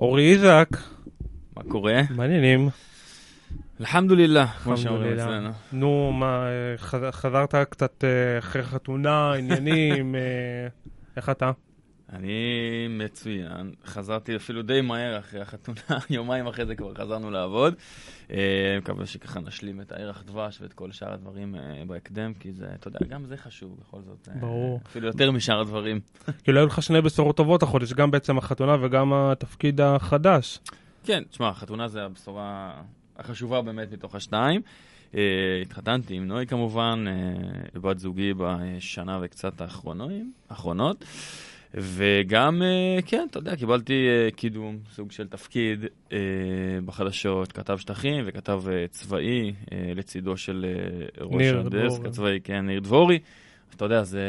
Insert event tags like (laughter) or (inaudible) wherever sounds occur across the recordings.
אורי איזק, מה קורה? מעניינים. אלחמדולillah, כמו שאומרים. אצלנו. נו, מה, אה, חז- חזרת קצת אה, אחרי חתונה, עניינים, (laughs) אה, איך אתה? אני מצוין, חזרתי אפילו די מהר אחרי החתונה, (laughs) יומיים אחרי זה כבר חזרנו לעבוד. אה, מקווה שככה נשלים את הערך דבש ואת כל שאר הדברים אה, בהקדם, כי זה, אתה יודע, גם זה חשוב בכל זאת. אה, ברור. אפילו יותר משאר הדברים. (laughs) כאילו, היו לך שני בשורות טובות החודש, גם בעצם החתונה וגם התפקיד החדש. כן, תשמע, החתונה זה הבשורה החשובה באמת מתוך השתיים. Uh, התחתנתי עם נוי כמובן, uh, בת זוגי בשנה וקצת האחרונים, האחרונות. וגם, uh, כן, אתה יודע, קיבלתי uh, קידום, סוג של תפקיד uh, בחדשות, כתב שטחים וכתב צבאי לצידו של ראש הדסק. הצבאי, כן, ניר דבורי. אז אתה יודע, זה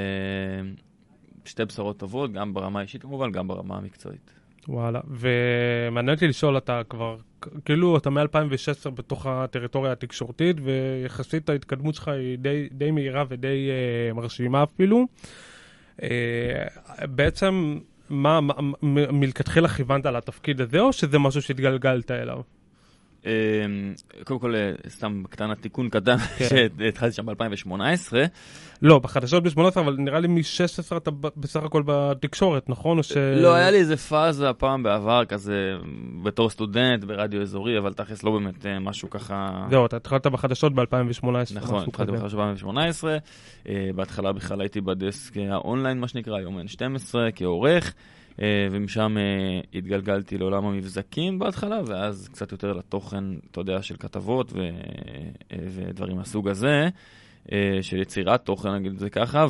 שתי בשורות טובות, גם ברמה האישית כמובן, גם ברמה המקצועית. וואלה, ומעניין אותי לשאול, אתה כבר, כאילו, אתה מ-2016 בתוך הטריטוריה התקשורתית, ויחסית ההתקדמות שלך היא די, די מהירה ודי אה, מרשימה אפילו. אה, בעצם, מה, מלכתחילה כיוונת לתפקיד הזה, או שזה משהו שהתגלגלת אליו? אמ, קודם כל, אה, סתם קטן תיקון קטן, כן. (laughs) שהתחלתי שם ב-2018. לא, בחדשות ב-18, אבל נראה לי מ-16 אתה בסך הכל בתקשורת, נכון? או ש... לא, היה לי איזה פאזה פעם בעבר, כזה, בתור סטודנט ברדיו אזורי, אבל תכלס לא באמת אה, משהו ככה... זהו, אתה התחלת בחדשות ב-2018. נכון, התחלתי בחדשות ב-2018. אה, בהתחלה בכלל הייתי בדסק האונליין, מה שנקרא, היום N12, כעורך. אה, ומשם אה, התגלגלתי לעולם המבזקים בהתחלה, ואז קצת יותר לתוכן, אתה יודע, של כתבות ו- אה, ודברים מהסוג הזה, של יצירת תוכן, נגיד את זה ככה,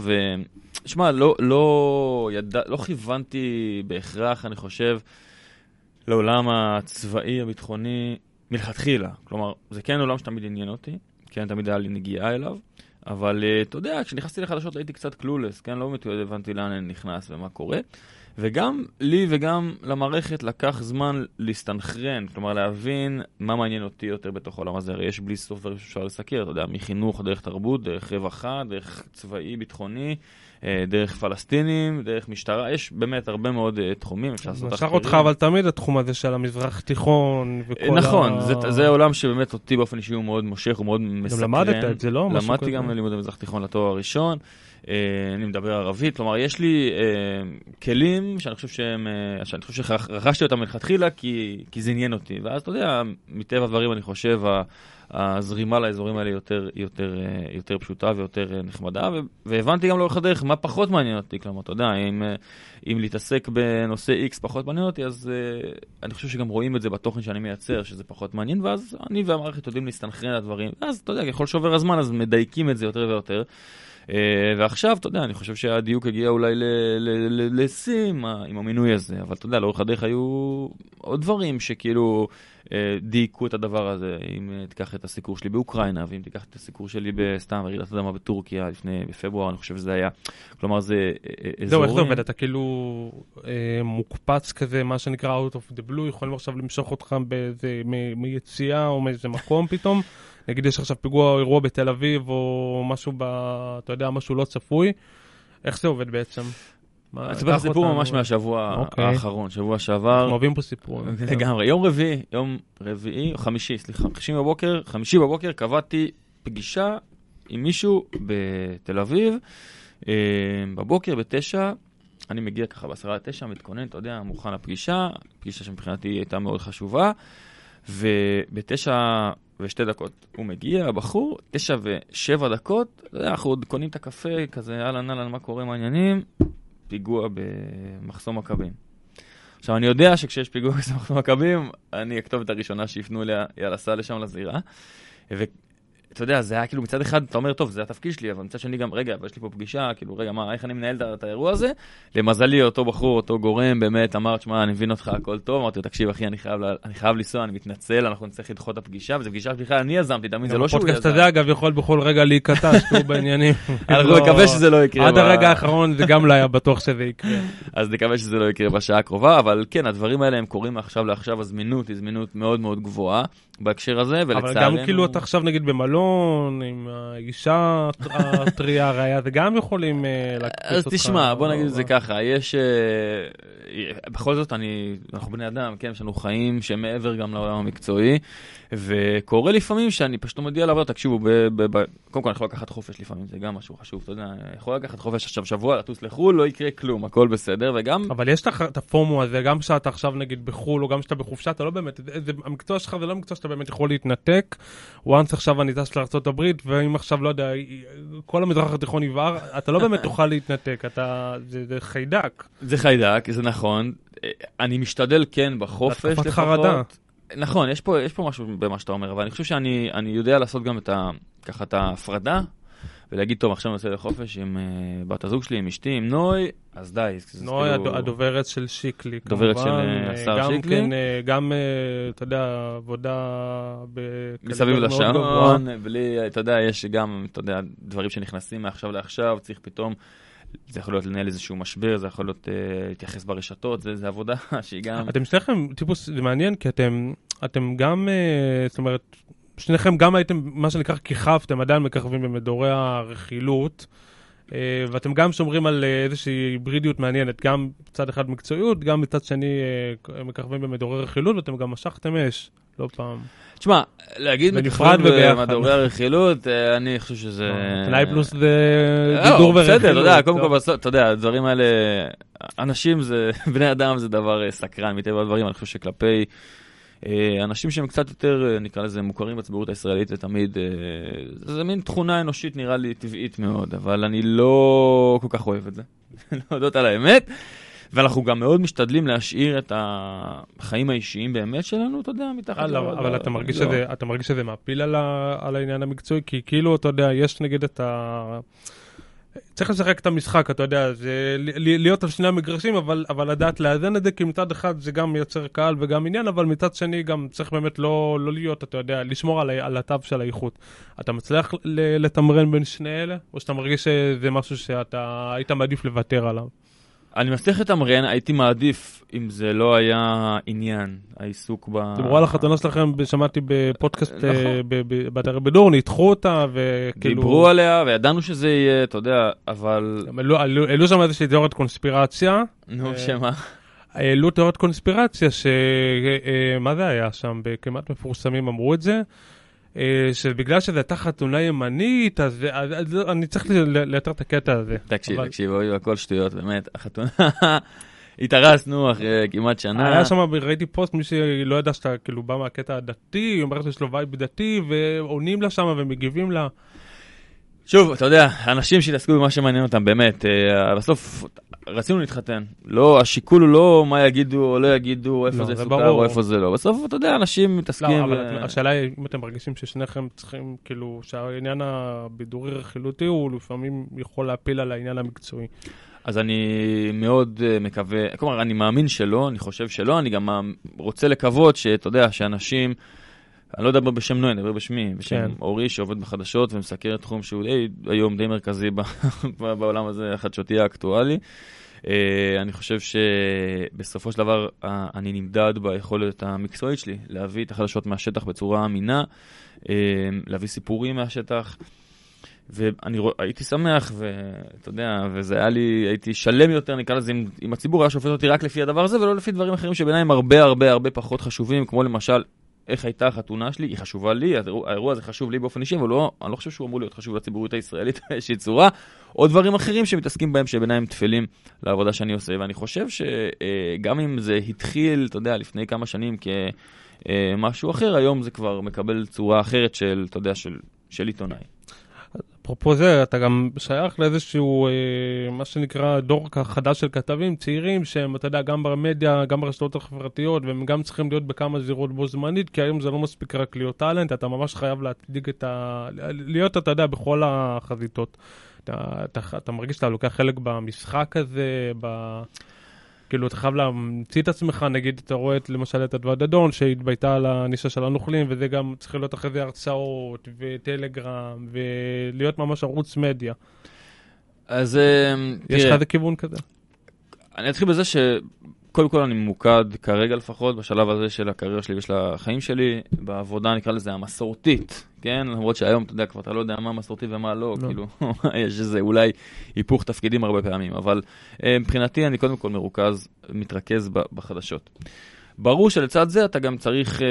ושמע, לא, לא, ידע, לא כיוונתי בהכרח, אני חושב, לעולם הצבאי, הביטחוני, מלכתחילה. כלומר, זה כן עולם שתמיד עניין אותי, כן, תמיד היה לי נגיעה אליו. אבל אתה יודע, כשנכנסתי לחדשות הייתי קצת קלולס, כן? לא באמת הבנתי לאן אני נכנס ומה קורה. וגם לי וגם למערכת לקח זמן להסתנכרן, כלומר להבין מה מעניין אותי יותר בתוך העולם הזה. הרי יש בלי סוף דברים שאפשר לסקר, אתה יודע, מחינוך, דרך תרבות, דרך רווחה, דרך צבאי, ביטחוני, אה, דרך פלסטינים, דרך משטרה, יש באמת הרבה מאוד אה, תחומים, אפשר לעשות נשאר אותך אבל תמיד התחום הזה של המזרח תיכון וכל ה... נכון, זה, זה עולם שבאמת אותי באופן אישי הוא מאוד מושך, הוא מאוד גם מסקרן. למדת את זה, לא? למדתי. גם לימודי מזרח תיכון לתואר הראשון. אה, אני מדבר ערבית, כלומר, יש לי אה, כלים שאני חושב שהם, אה, שאני חושב שרכשתי אותם מלכתחילה כי, כי זה עניין אותי. ואז, אתה יודע, מטבע הדברים, אני חושב, הזרימה לאזורים האלה יותר, יותר, יותר פשוטה ויותר נחמדה, והבנתי גם לאורך הדרך מה פחות מעניין אותי, כלומר, אתה יודע, אם, אם להתעסק בנושא X פחות מעניין אותי, אז אני חושב שגם רואים את זה בתוכן שאני מייצר, שזה פחות מעניין, ואז אני והמערכת יודעים להסתנכרן על הדברים, ואז, אתה יודע, ככל שעובר הזמן, אז מדייקים את זה יותר ויותר. Uh, ועכשיו, אתה יודע, אני חושב שהדיוק הגיע אולי לשיא עם המינוי הזה, אבל אתה יודע, לאורך הדרך היו עוד דברים שכאילו דייקו את הדבר הזה. אם uh, תיקח את הסיקור שלי באוקראינה, ואם תיקח את הסיקור שלי בסתם רעידת אדמה בטורקיה לפני, בפברואר, אני חושב שזה היה. כלומר, זה uh, uh, זהו, אזורים... איך זה עובד? אתה כאילו אה, מוקפץ כזה, מה שנקרא out of the blue, יכולים עכשיו למשוך אותך באיזה, מיציאה או מאיזה מקום פתאום. (laughs) נגיד יש עכשיו פיגוע או אירוע בתל אביב, או משהו ב... אתה יודע, משהו לא צפוי. איך זה עובד בעצם? אני אספר לך סיפור. ממש מהשבוע אוקיי. האחרון, שבוע שעבר. אנחנו אוהבים פה סיפורים. (laughs) לגמרי, יום רביעי, יום רביעי, או חמישי, סליחה, חמישי בבוקר, חמישי בבוקר קבעתי פגישה עם מישהו בתל אביב, אה, בבוקר בתשע, אני מגיע ככה בעשרה לתשע, מתכונן, אתה יודע, מוכן לפגישה, פגישה שמבחינתי הייתה מאוד חשובה, ובתשע ושתי דקות הוא מגיע, הבחור, תשע ושבע דקות, אתה יודע, אנחנו עוד קונים את הקפה, כזה אהלן אהלן, מה קורה, מה העניינים? פיגוע במחסום מכבים. עכשיו, אני יודע שכשיש פיגוע (laughs) במחסום מכבים, אני הכתובת הראשונה שיפנו אליה, יאללה, סע לשם לזירה. ואתה יודע, זה היה כאילו מצד אחד, אתה אומר, טוב, זה התפקיד שלי, אבל מצד שני גם, רגע, אבל יש לי פה פגישה, כאילו, רגע, מה, איך אני מנהל את האירוע הזה? למזלי, אותו בחור, אותו גורם, באמת אמר, תשמע, אני מבין אותך, הכל טוב. אמרתי לו, תקשיב, אחי, אני חייב, אני חייב לנסוע, אני מתנצל, אנחנו נצטרך לדחות את הפגישה, וזו פגישה שבכלל אני יזמתי, תמיד זה לא שהוא הפודקאסט יזם. הזה, אגב, יכול בכל רגע להיקטע, (laughs) שתהיו בעניינים. אנחנו לא- נקווה שזה לא יקרה. עד הרגע האחרון זה גם לא היה בטוח שזה יקרה. (laughs) אז נקווה שזה לא יקרה בשעה הקרובה, אבל כן, הדברים האלה הם קורים מעכשיו לעכשיו, הזמינות היא זמינות מאוד מאוד גבוהה בהקשר הזה, ולצערנו... אבל גם כאילו אתה עכשיו נגיד במלון, סרטון עם האישה (laughs) הטריה הרעיה, זה גם יכולים אה, להקפיץ אז אותך. תשמע, בוא נגיד את זה לא, ככה, יש... אה, בכל זאת, אני, אנחנו בני אדם, כן, יש לנו חיים שמעבר גם לעולם המקצועי, וקורה לפעמים שאני פשוט מודיע לעבודה, תקשיבו, ב, ב, ב, קודם כל אני יכול לקחת חופש לפעמים, זה גם משהו חשוב, אתה יודע, אני יכול לקחת חופש עכשיו שבוע, לטוס לחו"ל, לא יקרה כלום, הכל בסדר, וגם... אבל יש לך את הפומו הזה, גם כשאתה עכשיו נגיד בחו"ל, או גם כשאתה בחופשה, אתה לא באמת, זה, זה, המקצוע שלך זה לא מקצוע שאתה באמת יכול להתנתק. once עכשיו אני טס לארה"ב, ואם עכשיו, לא יודע, כל המזרח התיכון יבער, אתה לא באמת (laughs) תוכל להתנתק, אתה, זה, זה חיידק. זה חיידק, זה נכון. אני משתדל כן בחופש התקפת לפחות. חרדה. נכון, יש פה, יש פה משהו במה שאתה אומר, אבל אני חושב שאני אני יודע לעשות גם את ה, ככה את ההפרדה, ולהגיד, טוב, עכשיו אני יוצא לחופש עם uh, בת הזוג שלי, עם אשתי, עם נוי, אז די. נוי, כאילו- הד- הדוברת של שיקלי, דוברת של, כמובן. אה, אה, השר שיקלי. כן, גם, אתה יודע, עבודה מסביב. לשעון, בלי, אתה יודע, יש גם, אתה יודע, דברים שנכנסים מעכשיו לעכשיו, צריך פתאום, זה יכול להיות לנהל איזשהו משבר, זה יכול להיות להתייחס ברשתות, זה, זה עבודה (laughs) שהיא גם... אתם שניכם טיפוס, זה מעניין, כי אתם, אתם גם, זאת אומרת, שניכם גם הייתם, מה שנקרא, כיכבתם, עדיין מככבים במדורי הרכילות, אה, ואתם גם שומרים על אה, איזושהי היברידיות מעניינת, גם מצד אחד מקצועיות, גם מצד שני אה, מככבים במדורי רכילות, ואתם גם משכתם אש, לא פעם. תשמע, להגיד מככבים. במדורי הרכילות, אני חושב שזה... תנאי פלוס זה לא, גידור ורכילות. בסדר, אתה יודע, קודם לא. כל, בסוף, אתה יודע, הדברים האלה, אנשים זה, (laughs) בני אדם זה דבר סקרן, מטבע הדברים, אני חושב שכלפי אנשים שהם קצת יותר, אה, נקרא לזה, מוכרים בציבוריות הישראלית, זה תמיד, אה, זה מין תכונה אנושית נראה לי טבעית מאוד, אבל אני לא כל כך אוהב את זה, (laughs) להודות על האמת. ואנחנו גם מאוד משתדלים להשאיר את החיים האישיים באמת שלנו, אתה יודע, מתחת אה, ל- אבל אתה מרגיש לא. שזה, אתה מרגיש שזה מעפיל על העניין המקצועי? כי כאילו, אתה יודע, יש נגיד את ה... צריך לשחק את המשחק, אתה יודע, זה להיות על שני המגרשים, אבל, אבל לדעת לאזן את זה, כי מצד אחד זה גם מייצר קהל וגם עניין, אבל מצד שני גם צריך באמת לא, לא להיות, אתה יודע, לשמור על, על התו של האיכות. אתה מצליח לתמרן בין שני אלה, או שאתה מרגיש שזה משהו שאתה היית מעדיף לוותר עליו? אני מצליח לתמרן, הייתי מעדיף אם זה לא היה עניין, העיסוק ב... דיברו על החתונה שלכם, שמעתי בפודקאסט, נכון. אה, ב- באתר בדור, ניתחו אותה, וכאילו... דיברו עליה וידענו שזה יהיה, אתה יודע, אבל... העלו- שם איזושהי תיאוריית קונספירציה. נו, אה, שמה? העלו תיאוריית קונספירציה, ש... אה, זה היה שם? בכמעט מפורסמים אמרו את זה. אה, שבגלל שזו הייתה חתונה ימנית, אז, אז, אז אני צריך ל- לאתר את הקטע הזה. תקשיב, אבל- תקשיב, אוי, הכל שטויות, באמת, החתונה... (laughs) התארסנו אחרי כמעט שנה. היה שם, ראיתי פוסט, מי שלא ידע שאתה כאילו בא מהקטע הדתי, היא אומרת שיש לו vibe דתי, ועונים לה שם ומגיבים לה. שוב, אתה יודע, אנשים שהתעסקו במה שמעניין אותם, באמת, אה, בסוף רצינו להתחתן. לא, השיקול הוא לא מה יגידו או לא יגידו, איפה לא, זה זה סוכר. או איפה זה לא. בסוף, אתה יודע, אנשים לא, מתעסקים... אבל ו- השאלה היא, אם אתם מרגישים ששניכם צריכים, כאילו, שהעניין הבידורי רכילותי הוא לפעמים יכול להאפיל על העניין המקצועי. אז אני מאוד uh, מקווה, כלומר, אני מאמין שלא, אני חושב שלא, אני גם רוצה לקוות שאתה יודע, שאנשים, אני לא אדבר בשם נוי, אני אדבר בשמי, בשם כן. אורי שעובד בחדשות ומסקר תחום שהוא די, היום די מרכזי (laughs) בעולם הזה, החדשותי האקטואלי. Uh, אני חושב שבסופו של דבר uh, אני נמדד ביכולת המקצועית שלי להביא את החדשות מהשטח בצורה אמינה, uh, להביא סיפורים מהשטח. ואני רוא- הייתי שמח, ואתה יודע, וזה היה לי, הייתי שלם יותר, נקרא לזה, אם, אם הציבור היה שופט אותי רק לפי הדבר הזה, ולא לפי דברים אחרים שבעיניי הם הרבה הרבה הרבה פחות חשובים, כמו למשל, איך הייתה החתונה שלי, היא חשובה לי, האירוע, האירוע הזה חשוב לי באופן אישי, אבל לא, אני לא חושב שהוא אמור להיות חשוב לציבוריות הישראלית (laughs) באיזושהי צורה, או דברים אחרים שמתעסקים בהם, שבעיניי הם טפלים לעבודה שאני עושה, ואני חושב שגם אם זה התחיל, אתה יודע, לפני כמה שנים כמשהו אחר, היום זה כבר מקבל צורה אחרת של, אתה יודע, של, של עיתונאי. אפרופו זה, אתה גם שייך לאיזשהו, אה, מה שנקרא, דור חדש של כתבים צעירים, שהם, אתה יודע, גם במדיה, גם ברשתות החברתיות, והם גם צריכים להיות בכמה זירות בו זמנית, כי היום זה לא מספיק רק להיות טאלנט, אתה ממש חייב להצדיק את ה... להיות, אתה יודע, בכל החזיתות. אתה, אתה, אתה מרגיש שאתה לוקח חלק במשחק הזה, ב... כאילו, אתה חייב להמציא את עצמך, נגיד, אתה רואה את, למשל את אדוה דדון, שהתבייתה על הנישה של הנוכלים, וזה גם צריך להיות אחרי זה הרצאות, וטלגרם, ולהיות ממש ערוץ מדיה. אז אה, יש לך איזה כיוון כזה? אני אתחיל בזה קודם כל אני ממוקד כרגע לפחות, בשלב הזה של הקריירה שלי ושל החיים שלי, בעבודה נקרא לזה המסורתית, כן? למרות שהיום, אתה יודע, כבר אתה לא יודע מה מסורתי ומה לא, לא. כאילו, (laughs) יש איזה אולי היפוך תפקידים הרבה פעמים, אבל אה, מבחינתי אני קודם כל מרוכז, מתרכז בחדשות. ברור שלצד זה אתה גם צריך, אה,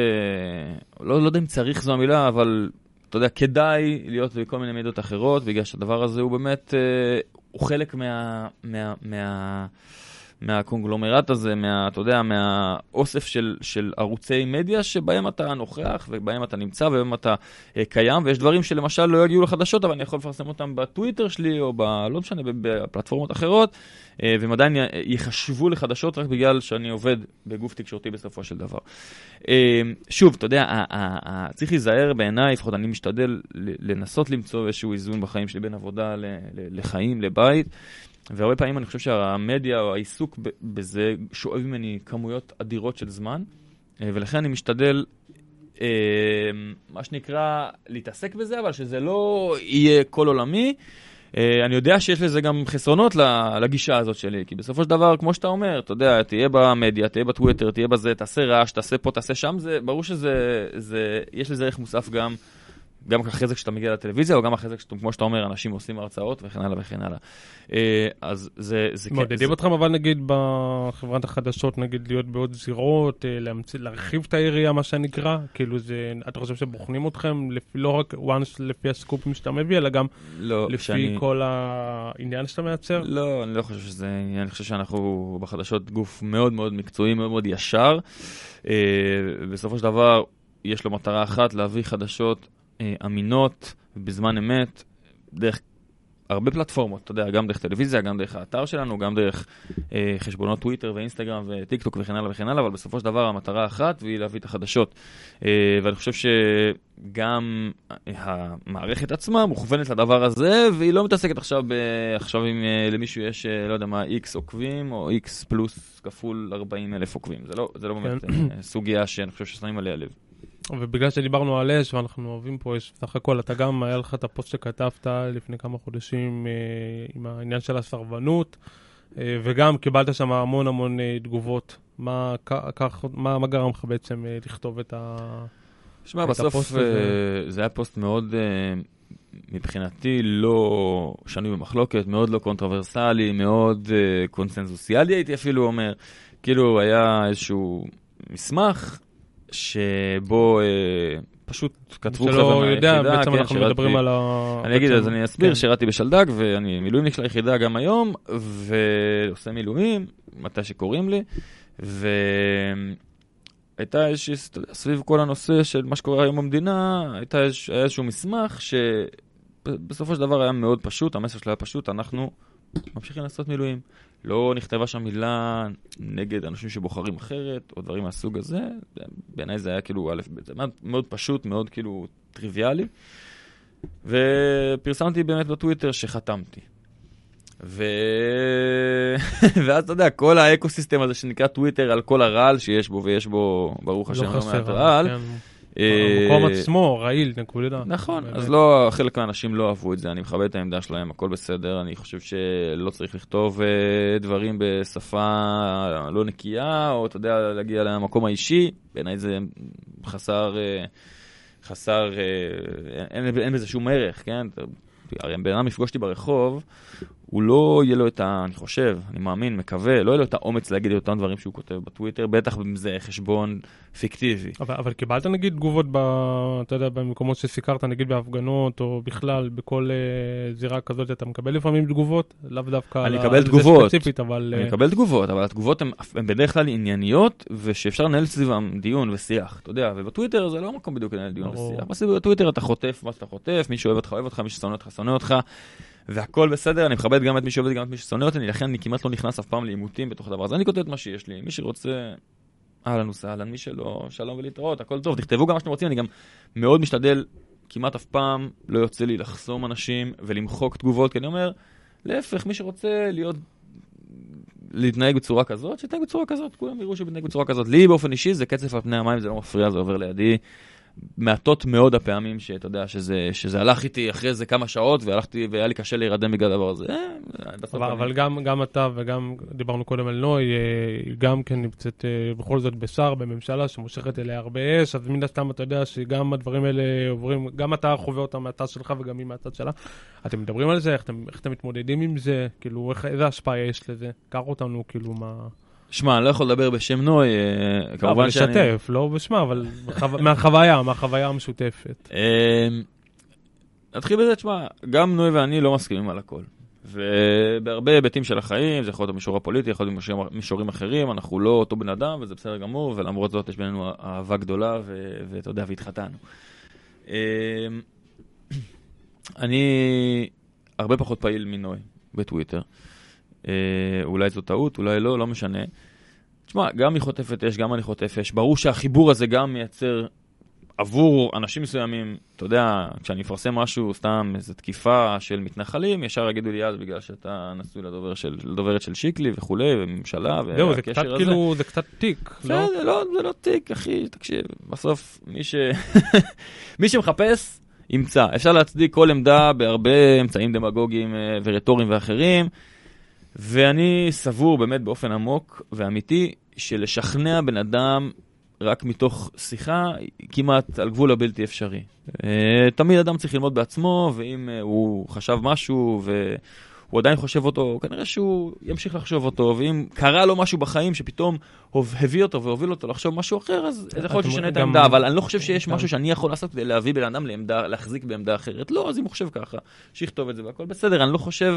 לא, לא יודע אם צריך זו המילה, אבל אתה יודע, כדאי להיות בכל מיני מידות אחרות, בגלל שהדבר הזה הוא באמת, אה, הוא חלק מה... מה, מה מהקונגלומרט הזה, מה, אתה יודע, מהאוסף של, של ערוצי מדיה שבהם אתה נוכח ובהם אתה נמצא ובהם אתה אה, קיים, ויש דברים שלמשל לא יגיעו לחדשות, אבל אני יכול לפרסם אותם בטוויטר שלי או ב... לא משנה, בפלטפורמות אחרות, אה, והם עדיין ייחשבו לחדשות רק בגלל שאני עובד בגוף תקשורתי בסופו של דבר. אה, שוב, אתה יודע, צריך להיזהר בעיניי, לפחות אני משתדל לנסות למצוא איזשהו איזון בחיים שלי בין עבודה לחיים, לבית. והרבה פעמים אני חושב שהמדיה או העיסוק בזה שואב ממני כמויות אדירות של זמן, אה, ולכן אני משתדל, אה, מה שנקרא, להתעסק בזה, אבל שזה לא יהיה כל עולמי. אה, אני יודע שיש לזה גם חסרונות לגישה הזאת שלי, כי בסופו של דבר, כמו שאתה אומר, אתה יודע, תהיה במדיה, תהיה בטוויטר, תהיה בזה, תעשה רעש, תעשה פה, תעשה שם, זה ברור שזה, זה, יש לזה ערך מוסף גם. גם אחרי זה כשאתה מגיע לטלוויזיה, או גם אחרי זה, כמו שאתה אומר, אנשים עושים הרצאות וכן הלאה וכן הלאה. אה, אז זה... זה מעודדים אתכם אבל נגיד בחברת החדשות, נגיד להיות בעוד זירות, אה, להמציא, להרחיב את העירייה, מה שנקרא? כאילו זה, אתה חושב שבוחנים אתכם לפי, לא רק once לפי הסקופים שאתה מביא, אלא גם לא, לפי שאני... כל העניין שאתה מייצר? לא, אני לא חושב שזה אני חושב שאנחנו בחדשות גוף מאוד מאוד מקצועי, מאוד מאוד ישר. אה, בסופו של דבר, יש לו מטרה אחת, להביא חדשות אמינות בזמן אמת, דרך הרבה פלטפורמות, אתה יודע, גם דרך טלוויזיה, גם דרך האתר שלנו, גם דרך אה, חשבונות טוויטר ואינסטגרם וטיק טוק וכן הלאה וכן הלאה, אבל בסופו של דבר המטרה אחת והיא להביא את החדשות. אה, ואני חושב שגם המערכת עצמה מוכוונת לדבר הזה, והיא לא מתעסקת עכשיו, ב, עכשיו אם אה, למישהו יש, אה, לא יודע מה, איקס עוקבים, או איקס פלוס כפול 40 אלף עוקבים. זה לא, זה לא באמת כן. אה, סוגיה שאני חושב ששמים עליה לב. ובגלל שדיברנו על אש, ואנחנו אוהבים פה אש, בסך הכל אתה גם, היה לך את הפוסט שכתבת לפני כמה חודשים אה, עם העניין של הסרבנות, אה, וגם קיבלת שם המון המון אה, תגובות. מה, כך, מה, מה גרם לך בעצם אה, לכתוב את, ה, שמה, את בסוף, הפוסט הזה? אה, זה היה פוסט מאוד... אה... מבחינתי לא שנוי במחלוקת, מאוד לא קונטרוברסלי, מאוד uh, קונסנזוסיאלי הייתי אפילו אומר. כאילו היה איזשהו מסמך שבו אה, פשוט כתבו חבר'ה מהיחידה. שלא יודע, בעצם כן, אנחנו שירתי, מדברים על ה... אני אגיד, אז אני אסביר, כן. שירתי בשלדג, ואני מילואימניק של היחידה גם היום, ועושה מילואים, מתי שקוראים לי, והייתה איזושהי, סביב כל הנושא של מה שקורה היום במדינה, הייתה איזשהו מסמך שבסופו של דבר היה מאוד פשוט, המסר שלו היה פשוט, אנחנו ממשיכים לעשות מילואים. לא נכתבה שם מילה נגד אנשים שבוחרים אחרת, או דברים מהסוג הזה. בעיניי זה היה כאילו א', ב', זה מאוד פשוט, מאוד כאילו טריוויאלי. ופרסמתי באמת בטוויטר שחתמתי. ו... (laughs) ואז אתה יודע, כל ה ecosystem הזה שנקרא טוויטר על כל הרעל שיש בו, ויש בו, ברוך לא השם, לא מעט רעל. כן. המקום אה, עצמו רעיל, נקודה. נכון, אז לא, חלק מהאנשים לא אהבו את זה, אני מכבד את העמדה שלהם, הכל בסדר, אני חושב שלא צריך לכתוב אה, דברים בשפה לא נקייה, או אתה יודע, להגיע למקום האישי, בעיניי זה חסר, אה, חסר, אין בזה שום ערך, כן? הרי בן אדם יפגוש אותי ברחוב, הוא לא יהיה לו את ה... אני חושב, אני מאמין, מקווה, לא יהיה לו את האומץ להגיד את אותם דברים שהוא כותב בטוויטר, בטח אם זה חשבון פיקטיבי. אבל, אבל קיבלת נגיד תגובות, ב, אתה יודע, במקומות שסיקרת, נגיד בהפגנות, או בכלל, בכל uh, זירה כזאת, אתה מקבל לפעמים תגובות? לאו דווקא אני אקבל תגובות, ספציפית, אבל... אני אקבל תגובות, אבל התגובות הן בדרך כלל ענייניות, ושאפשר לנהל סביבם דיון ושיח, אתה יודע, ובטוויטר זה לא מקום בדיוק לנהל דיון ושיח. בטוויטר אתה חוטף מה שאתה חוטף, מי שאוהב אותך אוהב אותך, מי ששונא אותך שונא אותך. והכל בסדר, אני מכבד גם את מי שאוהב וגם את מי ששונא אותי, לכן אני כמעט לא נכנס אף פעם לעימותים בתוך הדבר הזה. אני כותב את מה שיש לי, מי שרוצה, אהלן וסהלן, מי שלא, שלום ולהתראות, הכל טוב, תכתבו גם מה שאתם רוצים, אני גם מאוד משתדל, כמעט אף פעם לא יוצא לי לחסום אנשים ולמחוק תגובות, כי אני אומר, להפך, מי שרוצה להיות להתנהג בצורה כזאת, שיתנהג בצורה כזאת, כולם יראו שמתנהג בצורה כזאת. לי באופן אישי זה קצף על פני המים, זה לא מפריע, זה עובר לידי. מעטות מאוד הפעמים שאתה יודע, שזה, שזה הלך איתי אחרי זה כמה שעות, והלכתי, והיה לי קשה להירדם בגלל הדבר הזה. אה, אבל, אבל גם, גם אתה וגם דיברנו קודם על נוי, אה, גם כן נמצאת אה, בכל זאת בשר, בממשלה שמושכת אליה הרבה אש, אז מן הסתם אתה יודע שגם הדברים האלה עוברים, גם אתה חווה אותם מהצד שלך וגם היא מהצד שלה. אתם מדברים על זה? איך אתם, איך אתם מתמודדים עם זה? כאילו, איך, איזה השפעה יש לזה? קח אותנו, כאילו, מה... שמע, אני לא יכול לדבר בשם נוי, אה, אבל כמובן שאני... לשתף, לא בשמה, אבל. (laughs) מהחוויה, מהחוויה המשותפת. אה, נתחיל בזה, תשמע, גם נוי ואני לא מסכימים על הכל. ובהרבה היבטים של החיים, זה יכול להיות במישור הפוליטי, יכול להיות במישורים- מישורים אחרים, אנחנו לא אותו בן אדם, וזה בסדר גמור, ולמרות זאת יש בינינו אהבה גדולה, ואתה יודע, והתחתנו. אה, (clears throat) אני הרבה פחות פעיל מנוי בטוויטר. אה, אולי זו טעות, אולי לא, לא משנה. תשמע, גם היא חוטפת אש, גם אני חוטף אש. ברור שהחיבור הזה גם מייצר עבור אנשים מסוימים, אתה יודע, כשאני אפרסם משהו, סתם איזו תקיפה של מתנחלים, ישר יגידו לי, אז בגלל שאתה נשוי לדובר של, לדוברת של שיקלי וכולי, וממשלה, זהו, זה קצת והקשר הזה. כאילו, זה קצת תיק, לא? בסדר, לא, זה לא תיק, אחי, תקשיב, בסוף מי ש... (laughs) מי שמחפש, ימצא. אפשר להצדיק כל עמדה בהרבה אמצעים דמגוגיים אה, ורטוריים ואחרים, ואני סבור באמת באופן עמוק ואמיתי, שלשכנע בן אדם רק מתוך שיחה, כמעט על גבול הבלתי אפשרי. אה, תמיד אדם צריך ללמוד בעצמו, ואם אה, הוא חשב משהו, ו... הוא עדיין חושב אותו, כנראה שהוא ימשיך לחשוב אותו, ואם קרה לו משהו בחיים שפתאום הביא אותו והוביל אותו לחשוב משהו אחר, אז זה יכול להיות שישנה את העמדה, אבל אני לא חושב שיש משהו שאני יכול לעשות כדי להביא בן אדם להחזיק בעמדה אחרת. לא, אז אם הוא חושב ככה, שיכתוב את זה והכל בסדר, אני לא חושב...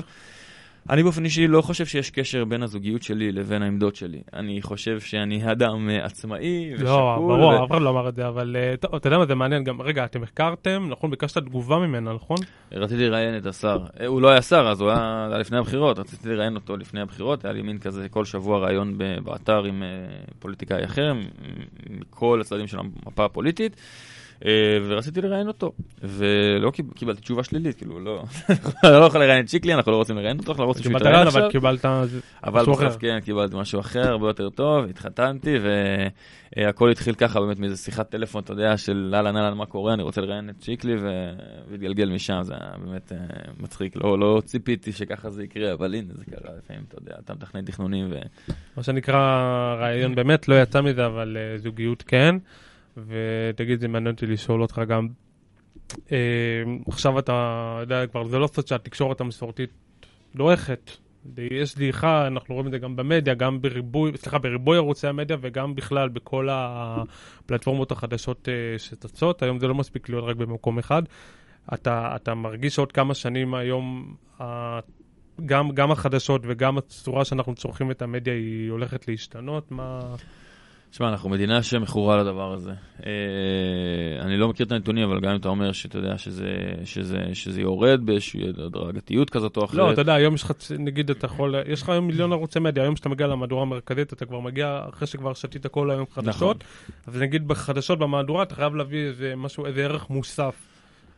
אני באופן אישי לא חושב שיש קשר בין הזוגיות שלי לבין העמדות שלי. אני חושב שאני אדם אה, עצמאי ושקול. לא, ברור, אף אחד לא אמר את זה, אבל אה, אתה יודע מה זה מעניין גם, רגע, אתם החקרתם, נכון? ביקשת תגובה ממנה, נכון? רציתי לראיין את השר. אה, הוא לא היה שר, אז הוא היה לפני הבחירות. רציתי לראיין אותו לפני הבחירות. היה לי מין כזה כל שבוע ראיון באתר עם פוליטיקאי אחר, מכל הצדדים של המפה הפוליטית. אה, ורציתי לראיין אותו, ולא קיב- קיבלתי תשובה שלילית, כאילו, לא, אני (laughs) לא יכול לראיין את שיקלי, אנחנו לא רוצים לראיין אותו, אנחנו לא רוצים שהוא יתראיין עכשיו. אבל קיבלת... אבל בסוף. כן, קיבלתי משהו אחר, הרבה יותר טוב, התחתנתי, והכל התחיל ככה באמת מאיזה שיחת טלפון, אתה יודע, של אהלן אהלן מה קורה, אני רוצה לראיין את שיקלי, והתגלגל משם, זה היה באמת אה, מצחיק, לא, לא ציפיתי שככה זה יקרה, אבל הנה, זה קרה לפעמים, אתה יודע, אתה מתכנן תכנונים, ו... מה שנקרא רעיון באמת, לא יצא מזה, אבל אה, זוגיות כן. ותגיד, זה מעניין אותי לשאול אותך גם, אה, עכשיו אתה יודע, כבר זה לא סוד שהתקשורת המסורתית דועכת. יש דעיכה, אנחנו רואים את זה גם במדיה, גם בריבוי, סליחה, בריבוי ערוצי המדיה וגם בכלל בכל הפלטפורמות החדשות אה, שצצות. היום זה לא מספיק להיות רק במקום אחד. אתה, אתה מרגיש שעוד כמה שנים היום, גם, גם החדשות וגם הצורה שאנחנו צורכים את המדיה היא הולכת להשתנות? מה... תשמע, אנחנו מדינה שמכורה לדבר הזה. אה, אני לא מכיר את הנתונים, אבל גם אם אתה אומר שאתה יודע שזה, שזה, שזה יורד באיזושהי הדרגתיות כזאת או אחרת. לא, אתה יודע, היום יש לך, נגיד, אתה יכול, יש לך היום מיליון ערוצי מדיה, היום כשאתה מגיע למהדורה המרכזית, אתה כבר מגיע אחרי שכבר שתית כל היום נכון. חדשות, אז נגיד בחדשות במהדורה, אתה חייב להביא איזה משהו, איזה ערך מוסף.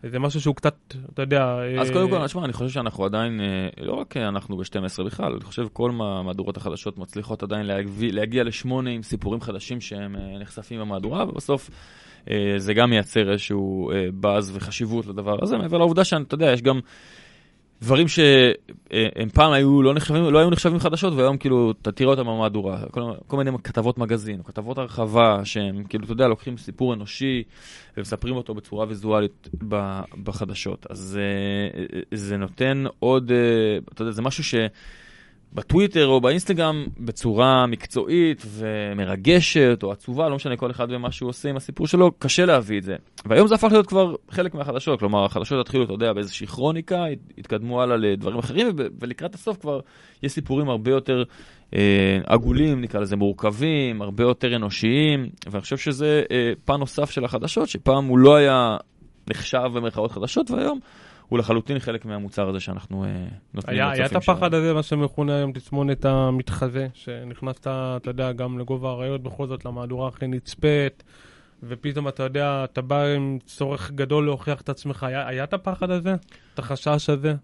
איזה משהו שהוא קצת, אתה יודע... אז אה, קודם כל, תשמע, אני חושב שאנחנו עדיין, אה, לא רק אה, אנחנו ב-12 בכלל, אני חושב כל מה- מהדורות החדשות מצליחות עדיין להביא, להגיע לשמונה עם סיפורים חדשים שהם אה, נחשפים במהדורה, ובסוף אה, זה גם מייצר איזשהו אה, באז וחשיבות לדבר הזה, מעבר לעובדה שאתה יודע, יש גם דברים שהם פעם היו לא נחשבים, לא היו נחשבים חדשות, והיום כאילו, אתה תראה אותם במהדורה, כל, כל מיני כתבות מגזין, כתבות הרחבה, שהם כאילו, אתה יודע, לוקחים סיפור אנושי ומספרים אותו בצורה ויזואלית בחדשות. אז אה, אה, זה נותן עוד, אה, אתה יודע, זה משהו שבטוויטר או באינסטגרם, בצורה מקצועית ומרגשת, או עצובה, לא משנה כל אחד ומה שהוא עושה עם הסיפור שלו, קשה להביא את זה. והיום זה הפך להיות כבר חלק מהחדשות, כלומר, החדשות התחילו, אתה יודע, באיזושהי כרוניקה, הת- התקדמו הלאה לדברים אחרים, ולקראת הסוף כבר יש סיפורים הרבה יותר אה, עגולים, נקרא לזה מורכבים, הרבה יותר אנושיים, ואני חושב שזה אה, פן נוסף של החדשות, שפעם הוא לא היה נחשב במרכאות חדשות, והיום הוא לחלוטין חלק מהמוצר הזה שאנחנו אה, נותנים היה, היה את לצופים שלנו. הפחד הזה, מה שמכונה היום תסמונת המתחזה, שנכנסת, אתה יודע, גם לגובה האריות, בכל זאת למהדורה הכי נצפית, ופתאום אתה יודע, אתה בא עם צורך גדול להוכיח את עצמך. היה, היה את הפחד הזה? את החשש הזה?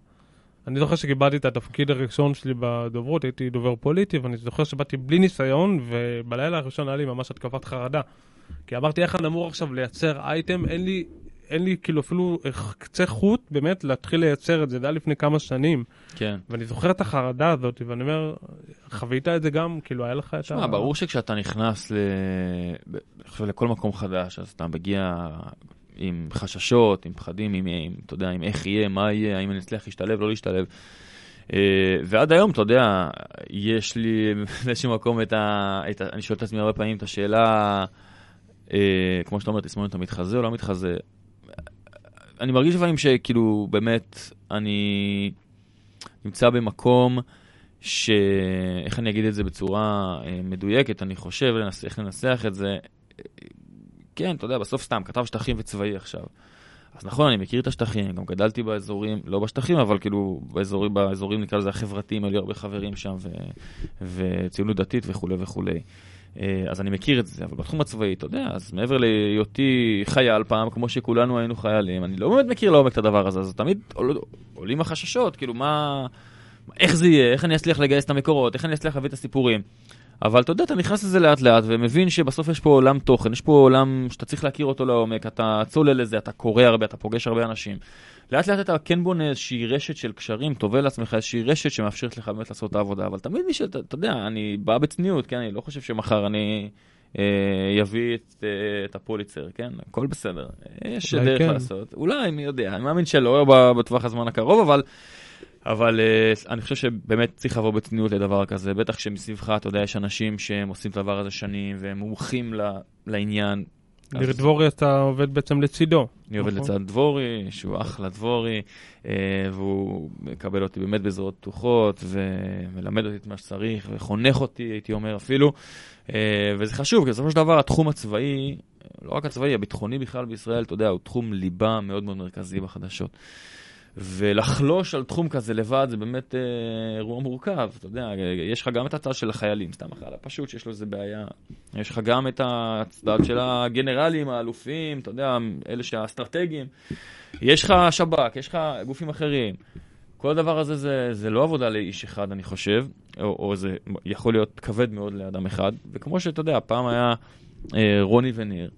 אני זוכר שקיבלתי את התפקיד הראשון שלי בדוברות, הייתי דובר פוליטי, ואני זוכר שבאתי בלי ניסיון, ובלילה הראשון היה לי ממש התקפת חרדה. כי אמרתי, איך אני אמור עכשיו לייצר אייטם, אין לי, אין לי כאילו אפילו קצה חוט באמת להתחיל לייצר את זה, זה היה לפני כמה שנים. כן. ואני זוכר את החרדה הזאת, ואני אומר, חווית את זה גם, כאילו היה לך את ה... שמע, ברור שכשאתה נכנס ל... חושב לכל מקום חדש, אז אתה מגיע עם חששות, עם פחדים, עם, עם, אתה יודע, עם איך יהיה, מה יהיה, האם אני אצליח להשתלב, לא להשתלב. אה, ועד היום, אתה יודע, יש לי באיזשהו מקום את ה... את ה... אני שואל את עצמי הרבה פעמים את השאלה, אה, כמו שאתה אומר, תסמונת אתה מתחזה או לא מתחזה? אני מרגיש לפעמים שכאילו, באמת, אני נמצא במקום ש... איך אני אגיד את זה בצורה אה, מדויקת, אני חושב, לנס... איך לנסח את זה. כן, אתה יודע, בסוף סתם, כתב שטחים וצבאי עכשיו. אז נכון, אני מכיר את השטחים, גם גדלתי באזורים, לא בשטחים, אבל כאילו באזורים, באזורים נקרא לזה החברתיים, היו לי הרבה חברים שם, ו... וציונות דתית וכולי וכולי. אה, אז אני מכיר את זה, אבל בתחום הצבאי, אתה יודע, אז מעבר להיותי חייל פעם, כמו שכולנו היינו חיילים, אני לא באמת מכיר לעומק את הדבר הזה, אז תמיד עול, עולים החששות, כאילו מה... איך זה יהיה, איך אני אצליח לגייס את המקורות, איך אני אצליח להביא את הסיפורים. אבל אתה יודע, אתה נכנס לזה לאט לאט ומבין שבסוף יש פה עולם תוכן, יש פה עולם שאתה צריך להכיר אותו לעומק, אתה צולל לזה, אתה קורא הרבה, אתה פוגש הרבה אנשים. לאט לאט אתה כן בונה איזושהי רשת של קשרים, תובע לעצמך איזושהי רשת שמאפשרת לך באמת לעשות את העבודה, אבל תמיד מי שאתה, אתה יודע, אני בא בצניעות, כן, אני לא חושב שמחר אני אה, יביא את, אה, את הפוליצר, כן, הכל בסדר, יש דרך כן. לעשות, אולי, מי יודע, אני מאמין שלא בטווח הזמן הקרוב, אבל... אבל uh, אני חושב שבאמת צריך לבוא בצניעות לדבר כזה, בטח כשמסביבך, אתה יודע, יש אנשים שהם עושים את הדבר הזה שנים, והם מומחים ל- לעניין. ניר אז- דבורי, אתה עובד בעצם לצידו. אני עובד נכון. לצד דבורי, שהוא אחלה דבורי, אה, והוא מקבל אותי באמת בזרועות פתוחות, ומלמד אותי את מה שצריך, וחונך אותי, הייתי אומר אפילו. אה, וזה חשוב, כי בסופו של דבר התחום הצבאי, לא רק הצבאי, הביטחוני בכלל בישראל, אתה יודע, הוא תחום ליבה מאוד מאוד מרכזי בחדשות. ולחלוש על תחום כזה לבד זה באמת אה, אירוע מורכב, אתה יודע, יש לך גם את הצד של החיילים, סתם החייל הפשוט שיש לו איזה בעיה, יש לך גם את הצד של הגנרלים, האלופים, אתה יודע, אלה שהאסטרטגיים, יש לך שב"כ, יש לך גופים אחרים. כל הדבר הזה זה, זה לא עבודה לאיש אחד, אני חושב, או, או זה יכול להיות כבד מאוד לאדם אחד, וכמו שאתה יודע, פעם היה אה, רוני וניר,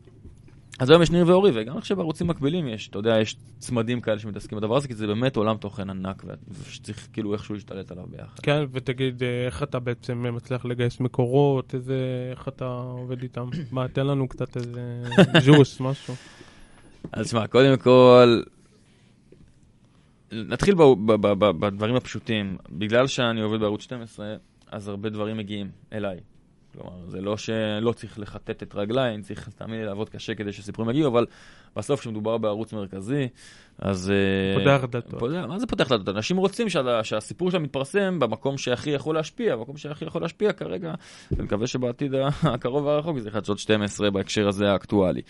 אז היום יש ניר ואורי, וגם עכשיו בערוצים מקבילים יש, אתה יודע, יש צמדים כאלה שמתעסקים בדבר הזה, כי זה באמת עולם תוכן ענק, ושצריך כאילו איכשהו להשתלט עליו ביחד. כן, ותגיד, אה, איך אתה בעצם מצליח לגייס מקורות, איזה, איך אתה עובד איתם? (coughs) מה, תן לנו קצת איזה ג'וס, (laughs) משהו. אז שמע, קודם כל, נתחיל בדברים הפשוטים. בגלל שאני עובד בערוץ 12, אז הרבה דברים מגיעים אליי. כלומר, זה לא שלא צריך לכתת את רגליי, אני צריך, תאמין לי, לעבוד קשה כדי שסיפורים יגיעו, אבל בסוף כשמדובר בערוץ מרכזי, אז... אה, פותח דלתות. פותח, מה זה פותח דלתות? אנשים רוצים שה, שהסיפור שלהם מתפרסם במקום שהכי יכול להשפיע, במקום שהכי יכול להשפיע כרגע, ואני מקווה שבעתיד (laughs) הקרוב והרחוק זה חדשות 12 בהקשר הזה האקטואלי.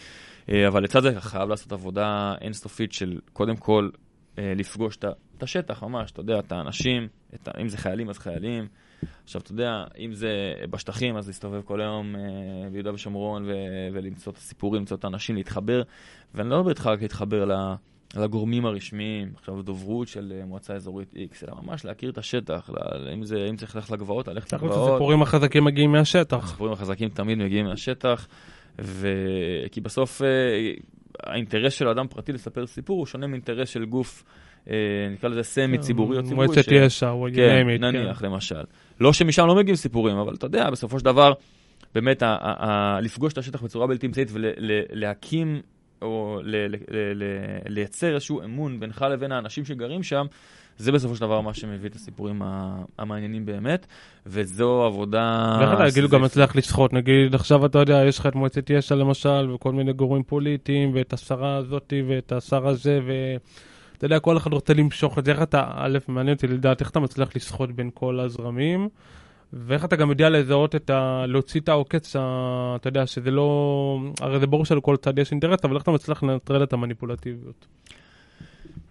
אה, אבל לצד זה חייב לעשות עבודה אינסופית של קודם כל אה, לפגוש את השטח ממש, אתה יודע, את האנשים, את אם זה חיילים אז חיילים. עכשיו, אתה יודע, אם זה בשטחים, אז להסתובב כל היום אה, ביהודה ושומרון ו- ולמצוא את הסיפורים, למצוא את האנשים, להתחבר. ואני לא מדבר איתך רק להתחבר ל- לגורמים הרשמיים, עכשיו דוברות של אה, מועצה אזורית X, אלא ממש להכיר את השטח, ל- אם זה, אם צריך ללכת לגבעות, ללכת לגבעות. הסיפורים החזקים מגיעים מהשטח. הסיפורים החזקים תמיד מגיעים מהשטח, ו... כי בסוף אה, האינטרס של אדם פרטי לספר סיפור הוא שונה מאינטרס של גוף, אה, נקרא לזה סמי ציבורי או ציבורי. מועצת יש"ע, או כן, it, נניח, למשל. לא שמשם לא מגיעים סיפורים, אבל אתה יודע, בסופו של דבר, באמת, ה- ה- ה- לפגוש את השטח בצורה בלתי אמצעית ולהקים או ל- ל- ל- ל- לייצר איזשהו אמון בינך לבין האנשים שגרים שם, זה בסופו של דבר מה שמביא את הסיפורים המעניינים באמת, וזו עבודה... ואיך אתה כאילו גם. מצליח לסחוט, נגיד עכשיו אתה יודע, יש לך את מועצת יש"ע למשל, וכל מיני גורמים פוליטיים, ואת השרה הזאתי, ואת השר הזה, ואתה יודע, כל אחד רוצה למשוך את זה, איך אתה, א', מעניין אותי לדעת איך אתה מצליח לסחוט בין כל הזרמים, ואיך אתה גם יודע לזהות את ה... להוציא את העוקץ, ה- אתה יודע, שזה לא... הרי זה ברור שלכל צד יש אינטרס, אבל איך אתה מצליח לנטרל את המניפולטיביות?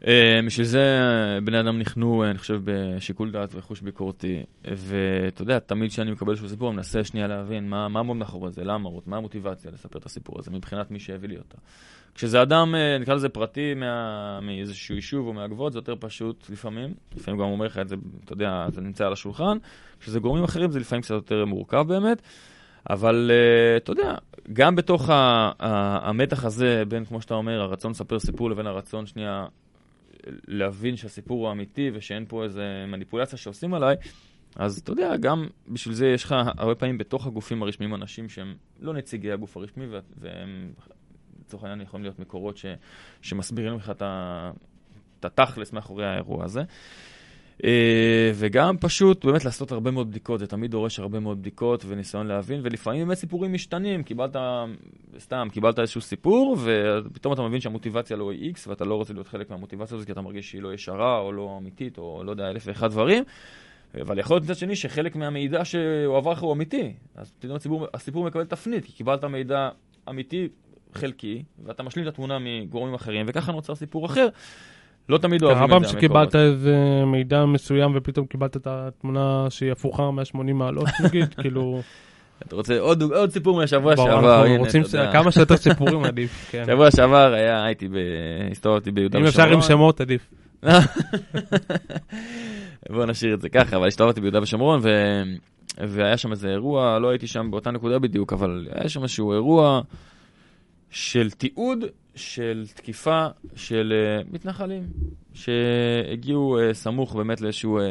אה, בשביל זה אה, בני אדם נכנו, אה, אני חושב, בשיקול דעת וחוש ביקורתי. ואתה יודע, תמיד כשאני מקבל איזשהו סיפור, אני מנסה שנייה להבין מה עומד מאחורי זה, למה, מה המוטיבציה לספר את הסיפור הזה, מבחינת מי שהביא לי אותה. כשזה אדם, נקרא לזה פרטי, מה, מאיזשהו יישוב או מהגבוהות, זה יותר פשוט לפעמים. לפעמים גם אומר לך את זה, אתה יודע, זה נמצא על השולחן. כשזה גורמים אחרים, זה לפעמים קצת יותר מורכב באמת. אבל אתה יודע, גם בתוך המתח הזה, בין, כמו שאתה אומר, הרצון לספר סיפור לבין הרצון שנייה להבין שהסיפור הוא אמיתי ושאין פה איזה מניפולציה שעושים עליי, אז אתה יודע, גם בשביל זה יש לך הרבה פעמים בתוך הגופים הרשמיים אנשים שהם לא נציגי הגוף הרשמי, והם לצורך העניין יכולים להיות מקורות ש, שמסבירים לך את התכלס מאחורי האירוע הזה. אה, וגם פשוט באמת לעשות הרבה מאוד בדיקות, זה תמיד דורש הרבה מאוד בדיקות וניסיון להבין, ולפעמים באמת סיפורים משתנים, קיבלת, סתם, קיבלת איזשהו סיפור, ופתאום אתה מבין שהמוטיבציה לא היא X, ואתה לא רוצה להיות חלק מהמוטיבציה הזאת, כי אתה מרגיש שהיא לא ישרה, או לא אמיתית, או לא יודע, אלף ואחד דברים. אבל יכול להיות מצד שני שחלק מהמידע שהועבר לך הוא אמיתי, אז פתאום הסיפור, הסיפור מקבל תפנית, כי קיבלת מידע אמיתי חלקי, ואתה משלים את התמונה מגורמים אחרים, וככה נוצר סיפור אחר. לא תמיד אוהבים את זה. פעם שקיבלת איזה מידע מסוים ופתאום קיבלת את התמונה שהיא הפוכה 180 מעלות, (laughs) נגיד, כאילו... אתה רוצה עוד, עוד סיפור מהשבוע שעבר, הנה, רוצים כמה שיותר (laughs) סיפורים עדיף, כן. שבוע שעבר היה, הייתי, ב... הסתובבתי ביהודה ושומרון. אם אפשר עם שמות עדיף. (laughs) בוא נשאיר את זה ככה, אבל הסתובבתי ביהודה ושומרון, ו... והיה שם איזה אירוע, לא הייתי שם באותה נקודה בדיוק, אבל היה שם איזשהו אירוע של תיעוד של תקיפה של uh, מתנחלים שהגיעו uh, סמוך באמת לאיזשהו uh,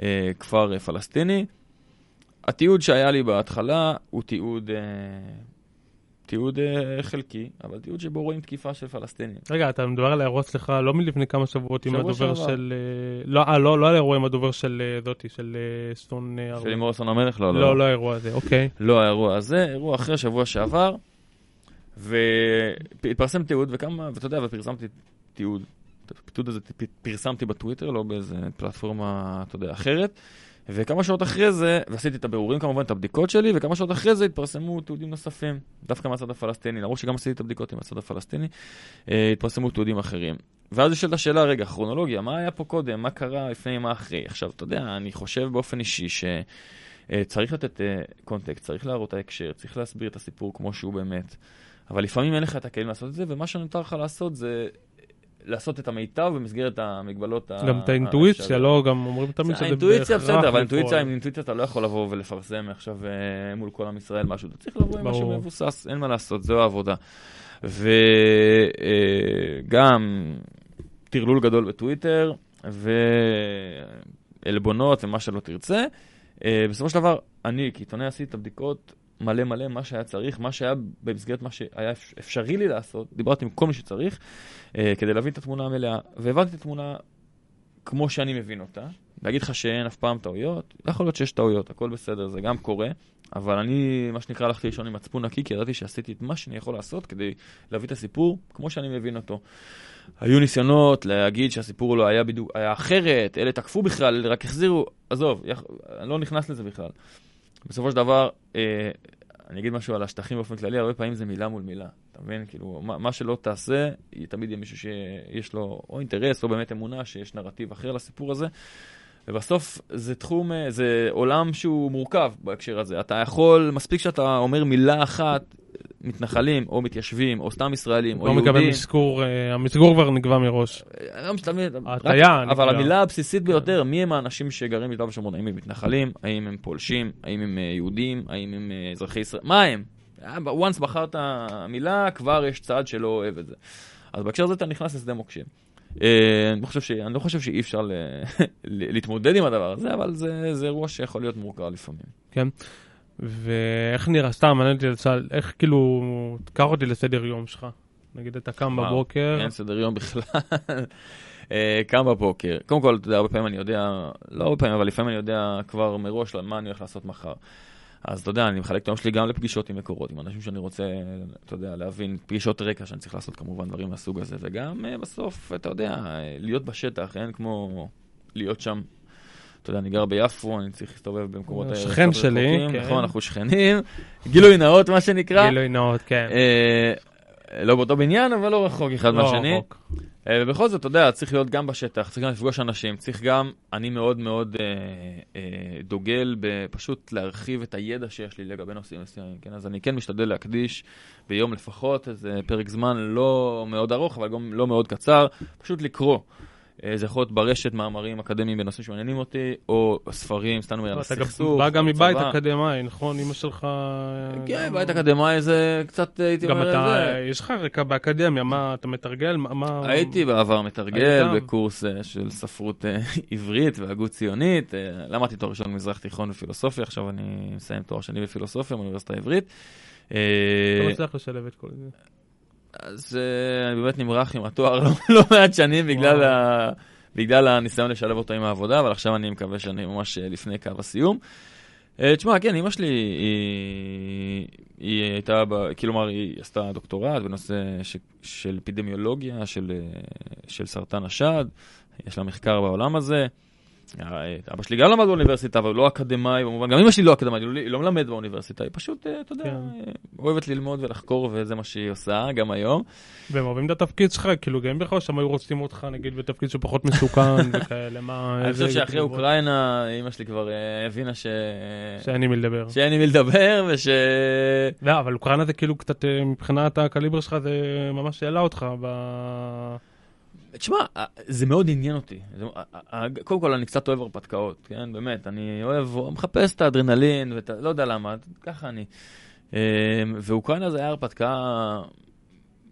uh, כפר uh, פלסטיני. התיעוד שהיה לי בהתחלה הוא תיעוד, uh, תיעוד uh, חלקי, אבל תיעוד שבו רואים תקיפה של פלסטינים. רגע, אתה מדבר על האירוע שלך לא מלפני כמה שבועות עם הדובר שעבר. של... Uh, לא, 아, לא, לא על האירוע עם הדובר של uh, זאתי, של uh, סטון... Uh, של לימור אסון המלך? לא, לא. לא, לא האירוע הזה, אוקיי. לא האירוע הזה, אירוע אחר, שבוע שעבר. והתפרסם תיעוד, וכמה, ואתה יודע, ופרסמתי תיעוד. את התיעוד הזה פרסמתי בטוויטר, לא באיזה פלטפורמה, אתה יודע, אחרת. וכמה שעות אחרי זה, ועשיתי את הבירורים כמובן, את הבדיקות שלי, וכמה שעות אחרי זה התפרסמו תיעודים נוספים, דווקא מהצד הפלסטיני, למרות שגם עשיתי את הבדיקות עם הצד הפלסטיני, אה, התפרסמו תיעודים אחרים. ואז נשאלת השאלה, רגע, כרונולוגיה, מה היה פה קודם, מה קרה לפני, מה אחרי? עכשיו, אתה יודע, אני חושב באופן אישי שצריך אה, לתת אה, קונטקסט, צריך להראות את ההקשר, צריך להסביר את הסיפור כמו שהוא באמת. אבל לפעמים אין לך את הכלים לעשות את זה, ומה שנותר לך לעשות זה לעשות את המיטב במסגרת המגבלות גם את האינטואיציה, לא, גם אומרים תמיד שזה בהכרח. האינטואיציה בסדר, אבל האינטואיציה, עם אינטואיציה אתה לא יכול לבוא ולפרסם עכשיו אה, מול כל עם ישראל משהו, אתה צריך לבוא עם משהו מבוסס, אין מה לעשות, זו העבודה. וגם אה, טרלול גדול בטוויטר, ועלבונות ומה שלא תרצה. אה, בסופו של דבר, אני כעיתונאי עשיתי את הבדיקות מלא מלא מה שהיה צריך, מה שהיה במסגרת מה שהיה אפשרי לי לעשות, דיברתי עם כל מי שצריך, אה, כדי להבין את התמונה המלאה, והבנתי את התמונה כמו שאני מבין אותה. להגיד לך שאין אף פעם טעויות, לא יכול להיות שיש טעויות, הכל בסדר, זה גם קורה, אבל אני, מה שנקרא, הלכתי לישון עם מצפון נקי, כי ידעתי שעשיתי את מה שאני יכול לעשות כדי להביא את הסיפור כמו שאני מבין אותו. היו ניסיונות להגיד שהסיפור לא היה בדיוק, היה אחרת, אלה תקפו בכלל, רק החזירו, עזוב, אני לא נכנס לזה בכלל. בסופו של דבר, אה, אני אגיד משהו על השטחים באופן כללי, הרבה פעמים זה מילה מול מילה. אתה מבין? כאילו, מה, מה שלא תעשה, תמיד יהיה מישהו שיש לו או אינטרס או באמת אמונה שיש נרטיב אחר לסיפור הזה. ובסוף זה תחום, אה, זה עולם שהוא מורכב בהקשר הזה. אתה יכול, מספיק שאתה אומר מילה אחת, מתנחלים, או מתיישבים, או סתם ישראלים, או יהודים. לא מקבל מסגור, אה, המסגור כבר נקבע מראש. לא משתמש, הטיה נקבע. אבל המילה הבסיסית ביותר, מי הם האנשים שגרים ביהודה ושומרון? האם הם מתנחלים? האם הם פולשים? האם הם אה, יהודים? האם הם אזרחי ישראל? מה הם? once בחרת מילה, כבר יש צד שלא אוהב את זה. אז בהקשר הזה אתה נכנס לשדה מוקשים. אה, אני, חושב ש... אני לא חושב שאי אפשר ל... (laughs) להתמודד עם הדבר הזה, אבל זה, זה אירוע שיכול להיות מורכב לפעמים. כן. ואיך נראה, סתם, מעניין אותי לצל, איך כאילו, תקח אותי לסדר יום שלך. נגיד אתה קם בבוקר. אין סדר יום בכלל. (laughs) אה, קם בבוקר. קודם כל, אתה יודע, הרבה פעמים אני יודע, לא הרבה פעמים, אבל לפעמים אני יודע כבר מראש מה אני הולך לעשות מחר. אז אתה יודע, אני מחלק את היום שלי גם לפגישות עם מקורות, עם אנשים שאני רוצה, אתה יודע, להבין, פגישות רקע שאני צריך לעשות כמובן דברים מהסוג הזה, וגם uh, בסוף, אתה יודע, להיות בשטח, אין כמו להיות שם. אתה יודע, אני גר ביפו, אני צריך להסתובב במקומות האלה. שכן שלי, כן. נכון, אנחנו שכנים. גילוי נאות, מה שנקרא. גילוי נאות, כן. Uh, לא באותו בניין, אבל לא רחוק אחד לא מהשני. רחוק. אה, ובכל זאת, אתה יודע, צריך להיות גם בשטח, צריך גם לפגוש אנשים, צריך גם, אני מאוד מאוד אה, אה, דוגל בפשוט להרחיב את הידע שיש לי לגבי נושאים מסוימים, כן? אז אני כן משתדל להקדיש ביום לפחות איזה פרק זמן לא מאוד ארוך, אבל גם לא מאוד קצר, פשוט לקרוא. אה, זה יכול להיות ברשת מאמרים אקדמיים בנושאים שמעניינים אותי, או ספרים, סתם על אתה גם הסכסוך, בא גם מבית. אקדמאי, נכון? אמא שלך... כן, גם- בית אקדמאי זה קצת, הייתי גם אומר, אתה, זה. יש לך רקע באקדמיה, מה, אתה מתרגל? מה-. הייתי בעבר מתרגל? בקורס אה, של ספרות אה, (laughs) עברית והגות ציונית. אה, למדתי תואר ראשון במזרח תיכון בפילוסופיה, עכשיו אני מסיים תואר שני בפילוסופיה באוניברסיטה העברית. אה, אתה מצליח לשלב את כל זה. אז אה, אני באמת נמרח עם התואר לא- לא מעט שנים בגלל. ה- בגלל הניסיון לשלב אותו עם העבודה, אבל עכשיו אני מקווה שאני ממש אה, לפני קו הסיום. אה, תשמע, כן, אמא שלי, היא, היא הייתה, ב, כלומר, היא עשתה דוקטורט בנושא ש, של אפידמיולוגיה, של, של סרטן השד, יש לה מחקר בעולם הזה. אה, אבא שלי גם למד באוניברסיטה, אבל לא אקדמאי במובן, גם אמא שלי לא אקדמאית, היא לא- מלמד באוניברסיטה, היא פשוט, אה, אתה יודע, כן. אה, אוהבת ללמוד ולחקור, וזה מה שהיא עושה, גם היום. והם אוהבים את התפקיד שלך, כאילו בך, או שהם היו רוצים אותך נגיד בתפקיד שפחות מסוכן (laughs) וכאלה, מה... אני חושב שאחרי? אוקראינה, אמא שלי כבר הבינה ש... שאין עם מי לדבר. שאין עם מי לדבר, וש... לא, אבל אוקראינה זה כאילו קצת, מבחינת הקליבר שלך, זה ממש העלה אותך ב... תשמע, אה, זה מאוד עניין אותי. אה, אה, קודם כל, אני קצת אוהב הרפתקאות, כן? באמת, אני אוהב, מחפש את האדרנלין, ואת. לא יודע למה, ככה אני. ואוקראינה זה היה הרפתקה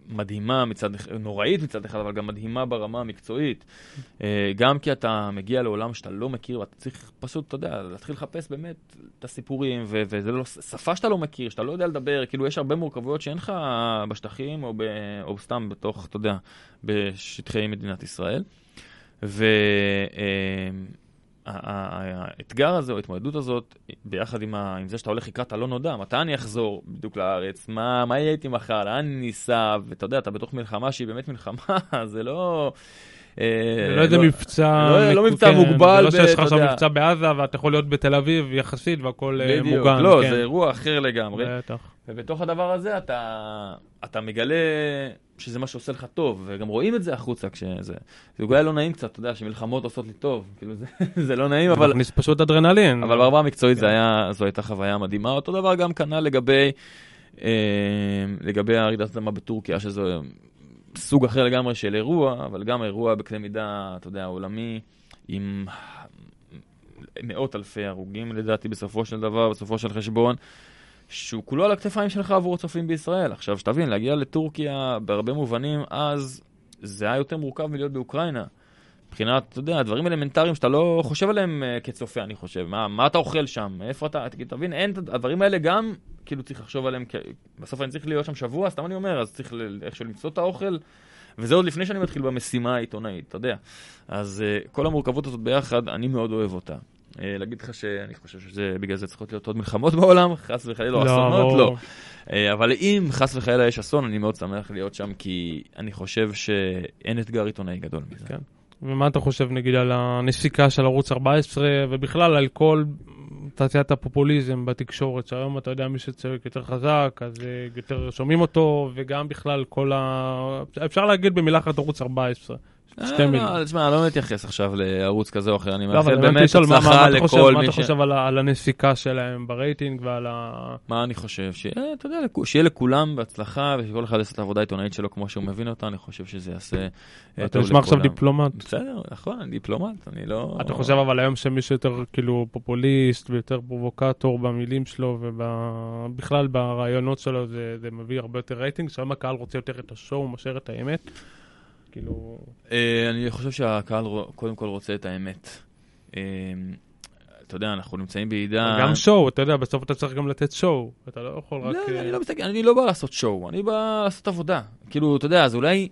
מדהימה מצד נוראית מצד אחד, אבל גם מדהימה ברמה המקצועית. אה, גם כי אתה מגיע לעולם שאתה לא מכיר, ואתה צריך פשוט, אתה יודע, להתחיל לחפש באמת את הסיפורים, ו- וזה לא, שפה שאתה לא מכיר, שאתה לא יודע לדבר, כאילו יש הרבה מורכבויות שאין לך בשטחים, או, ב, או סתם בתוך, אתה יודע, בשטחי מדינת ישראל. והאתגר הזה, או ההתמודדות הזאת, ביחד עם, ה, עם זה שאתה הולך לקראת הלא נודע, מתי אני אחזור בדיוק לארץ, מה, מה יהיה איתי מחר, לאן אני ניסע, ואתה יודע, אתה בתוך מלחמה שהיא באמת מלחמה, (laughs) זה לא... אה, זה לא איזה מבצע... לא- לא מבצע כן, מוגבל לא שיש לך עכשיו. מבצע בעזה ואתה יכול להיות בתל אביב יחסית והכל אה, מוגן. לא, כן. זה אירוע אחר לגמרי. בטח. ובתוך הדבר הזה אתה, אתה מגלה שזה מה שעושה לך טוב, וגם רואים את זה החוצה כשזה... זה אולי לא נעים קצת, אתה יודע, שמלחמות עושות לי טוב, כאילו זה, (laughs) זה לא נעים, אבל... מכניס פשוט אדרנלין. אבל ברמה המקצועית כן. זה היה, זו הייתה חוויה מדהימה. אותו דבר גם כנ"ל לגבי, אה, לגבי הרעידת אדמה בטורקיה, שזה סוג אחר לגמרי של אירוע, אבל גם אירוע בקנה מידה, אתה יודע, עולמי, עם מאות אלפי הרוגים לדעתי בסופו של דבר, בסופו של חשבון. שהוא כולו על הכתפיים שלך עבור הצופים בישראל. עכשיו, שתבין, להגיע לטורקיה בהרבה מובנים, אז זה היה יותר מורכב מלהיות באוקראינה. מבחינת, אתה יודע, דברים אלמנטריים שאתה לא חושב עליהם uh, כצופה, אני חושב. מה, מה אתה אוכל שם? איפה אתה... תגיד, תבין, אין, הדברים האלה גם, כאילו, צריך לחשוב עליהם, כ... בסוף אני צריך להיות שם שבוע, סתם אני אומר, אז צריך ל- איכשהו למצוא את האוכל. וזה עוד לפני שאני מתחיל במשימה העיתונאית, אתה יודע. אז uh, כל המורכבות הזאת ביחד, אני מאוד אוהב אותה. Uh, להגיד לך שאני חושב שבגלל זה צריכות להיות עוד מלחמות בעולם, חס וחלילה, לא, אסונות. לא. אה, אבל אם חס וחלילה יש אסון, אני מאוד שמח להיות שם, כי אני חושב שאין אתגר עיתונאי גדול מזה. כן. ומה אתה חושב נגיד על הנסיקה של ערוץ 14 ובכלל על כל תעשיית הפופוליזם בתקשורת, שהיום אתה יודע מי שצועק יותר חזק, אז אה, יותר שומעים אותו, וגם בכלל כל ה... אפשר להגיד במילה אחת ערוץ 14. שתי אה, מילים. לא, תשמע, אני לא מתייחס עכשיו לערוץ כזה או אחר, אני לא, מאחל באמת הצלחה מה אתה חושב- לכל מה מי אתה ש... חושב על הנסיקה שלהם ברייטינג ועל ה... מה אני חושב? שיהיה, אתה יודע, שיהיה לכולם בהצלחה, ושכל אחד יעשה את העבודה העיתונאית שלו כמו שהוא מבין אותה, אני חושב שזה יעשה אה, אתה טוב נשמע עכשיו לכולם. דיפלומט. בסדר, נכון, אני דיפלומט, אני לא... אתה חושב אבל היום שמישהו יותר כאילו פופוליסט ויותר פרובוקטור במילים שלו ובכלל ברעיונות שלו זה, מביא הרבה יותר רייטינג, שהיום הקהל רוצה יותר את השואו מאשר את האמת. כאילו... אה, אני חושב שהקהל קודם כל רוצה את האמת. אה, אתה יודע, אנחנו נמצאים בעידן... גם שואו, אתה יודע, בסוף אתה צריך גם לתת שואו. אתה לא יכול רק... לא, אה, אני לא מסתכל, אני לא בא לעשות שואו, אני בא לעשות עבודה. כאילו, אתה יודע, זה אולי,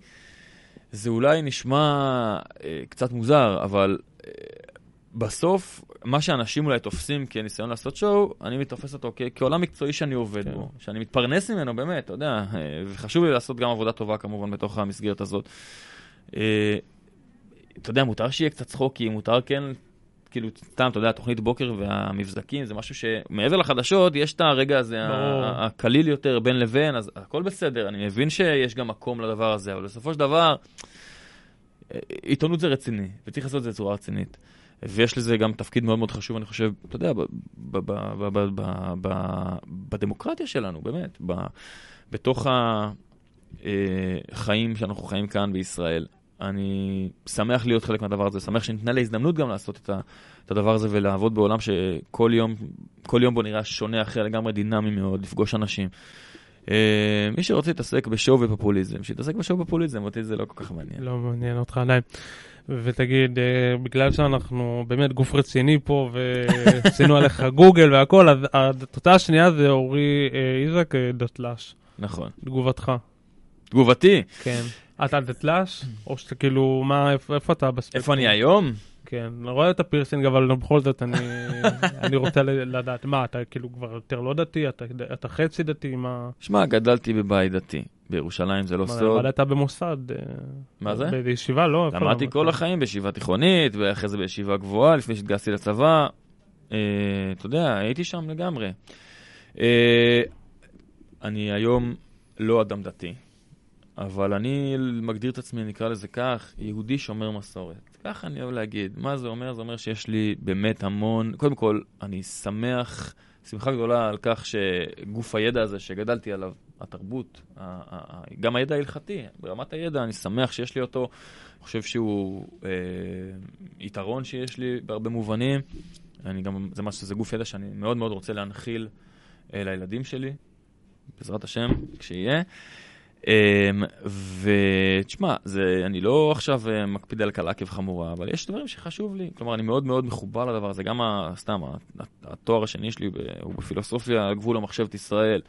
זה אולי נשמע אה, קצת מוזר, אבל אה, בסוף, מה שאנשים אולי תופסים כניסיון לעשות שואו, אני תופס אותו כ- כעולם מקצועי שאני עובד כן. בו, שאני מתפרנס ממנו באמת, אתה יודע, אה, וחשוב לי לעשות גם עבודה טובה כמובן בתוך המסגרת הזאת. אה, אתה יודע, מותר שיהיה קצת צחוקים, מותר כן כאילו, סתם, אתה יודע, תוכנית בוקר והמבזקים, זה משהו שמעבר לחדשות, יש את הרגע הזה, הקליל יותר בין לבין, אז הכל בסדר, אני מבין שיש גם מקום לדבר הזה, אבל בסופו של דבר, אה, עיתונות זה רציני, וצריך לעשות את זה בצורה רצינית. ויש לזה גם תפקיד מאוד מאוד חשוב, אני חושב, אתה יודע, בדמוקרטיה שלנו, באמת, בתוך החיים שאנחנו חיים כאן בישראל. אני שמח להיות חלק מהדבר הזה, שמח שניתנה לי הזדמנות גם לעשות את, ה, את הדבר הזה ולעבוד בעולם שכל יום, כל יום בו נראה שונה, אחר לגמרי דינמי מאוד, לפגוש אנשים. אה, מי שרוצה להתעסק בשואו ופופוליזם, שיתעסק בשואו ופופוליזם, אותי זה לא כל כך מעניין. לא מעניין אותך עדיין. ותגיד, אה, בגלל שאנחנו באמת גוף רציני פה ועשינו עליך (laughs) גוגל והכל, אז התוצאה השנייה זה אורי אה, איזק דתל"ש. נכון. תגובתך. תגובתי, כן. אתה דתל"ש? או שאתה כאילו, מה, איפה אתה בספקטרום? איפה אני היום? כן, אני רואה את הפירסינג, אבל בכל זאת אני, (laughs) אני רוצה לדעת, מה, אתה כאילו כבר יותר לא דתי, אתה, אתה חצי דתי, מה... שמע, גדלתי בבית דתי. בירושלים זה לא סוד. למדת במוסד. אה, מה זה? באיזה ישיבה, לא? למדתי למדת? כל החיים בישיבה תיכונית, ואחרי זה בישיבה גבוהה, לפני שהתגייסתי לצבא. אה, אתה יודע, הייתי שם לגמרי. אה, אני היום לא אדם דתי, אבל אני מגדיר את עצמי, נקרא לזה כך, יהודי שומר מסורת. ככה אני אוהב להגיד. מה זה אומר? זה אומר שיש לי באמת המון... קודם כל, אני שמח, שמחה גדולה על כך שגוף הידע הזה שגדלתי עליו, התרבות, גם הידע ההלכתי, ברמת הידע, אני שמח שיש לי אותו. אני חושב שהוא אה, יתרון שיש לי בהרבה מובנים. אני גם, זה משהו, זה גוף ידע שאני מאוד מאוד רוצה להנחיל אה, לילדים שלי, בעזרת השם, כשיהיה. אמ, ותשמע, אני לא עכשיו אה, מקפיד על קלה כבחמורה, אבל יש דברים שחשוב לי. כלומר, אני מאוד מאוד מחובר לדבר הזה. גם סתם, התואר השני שלי הוא בפילוסופיה, על גבול המחשבת ישראל.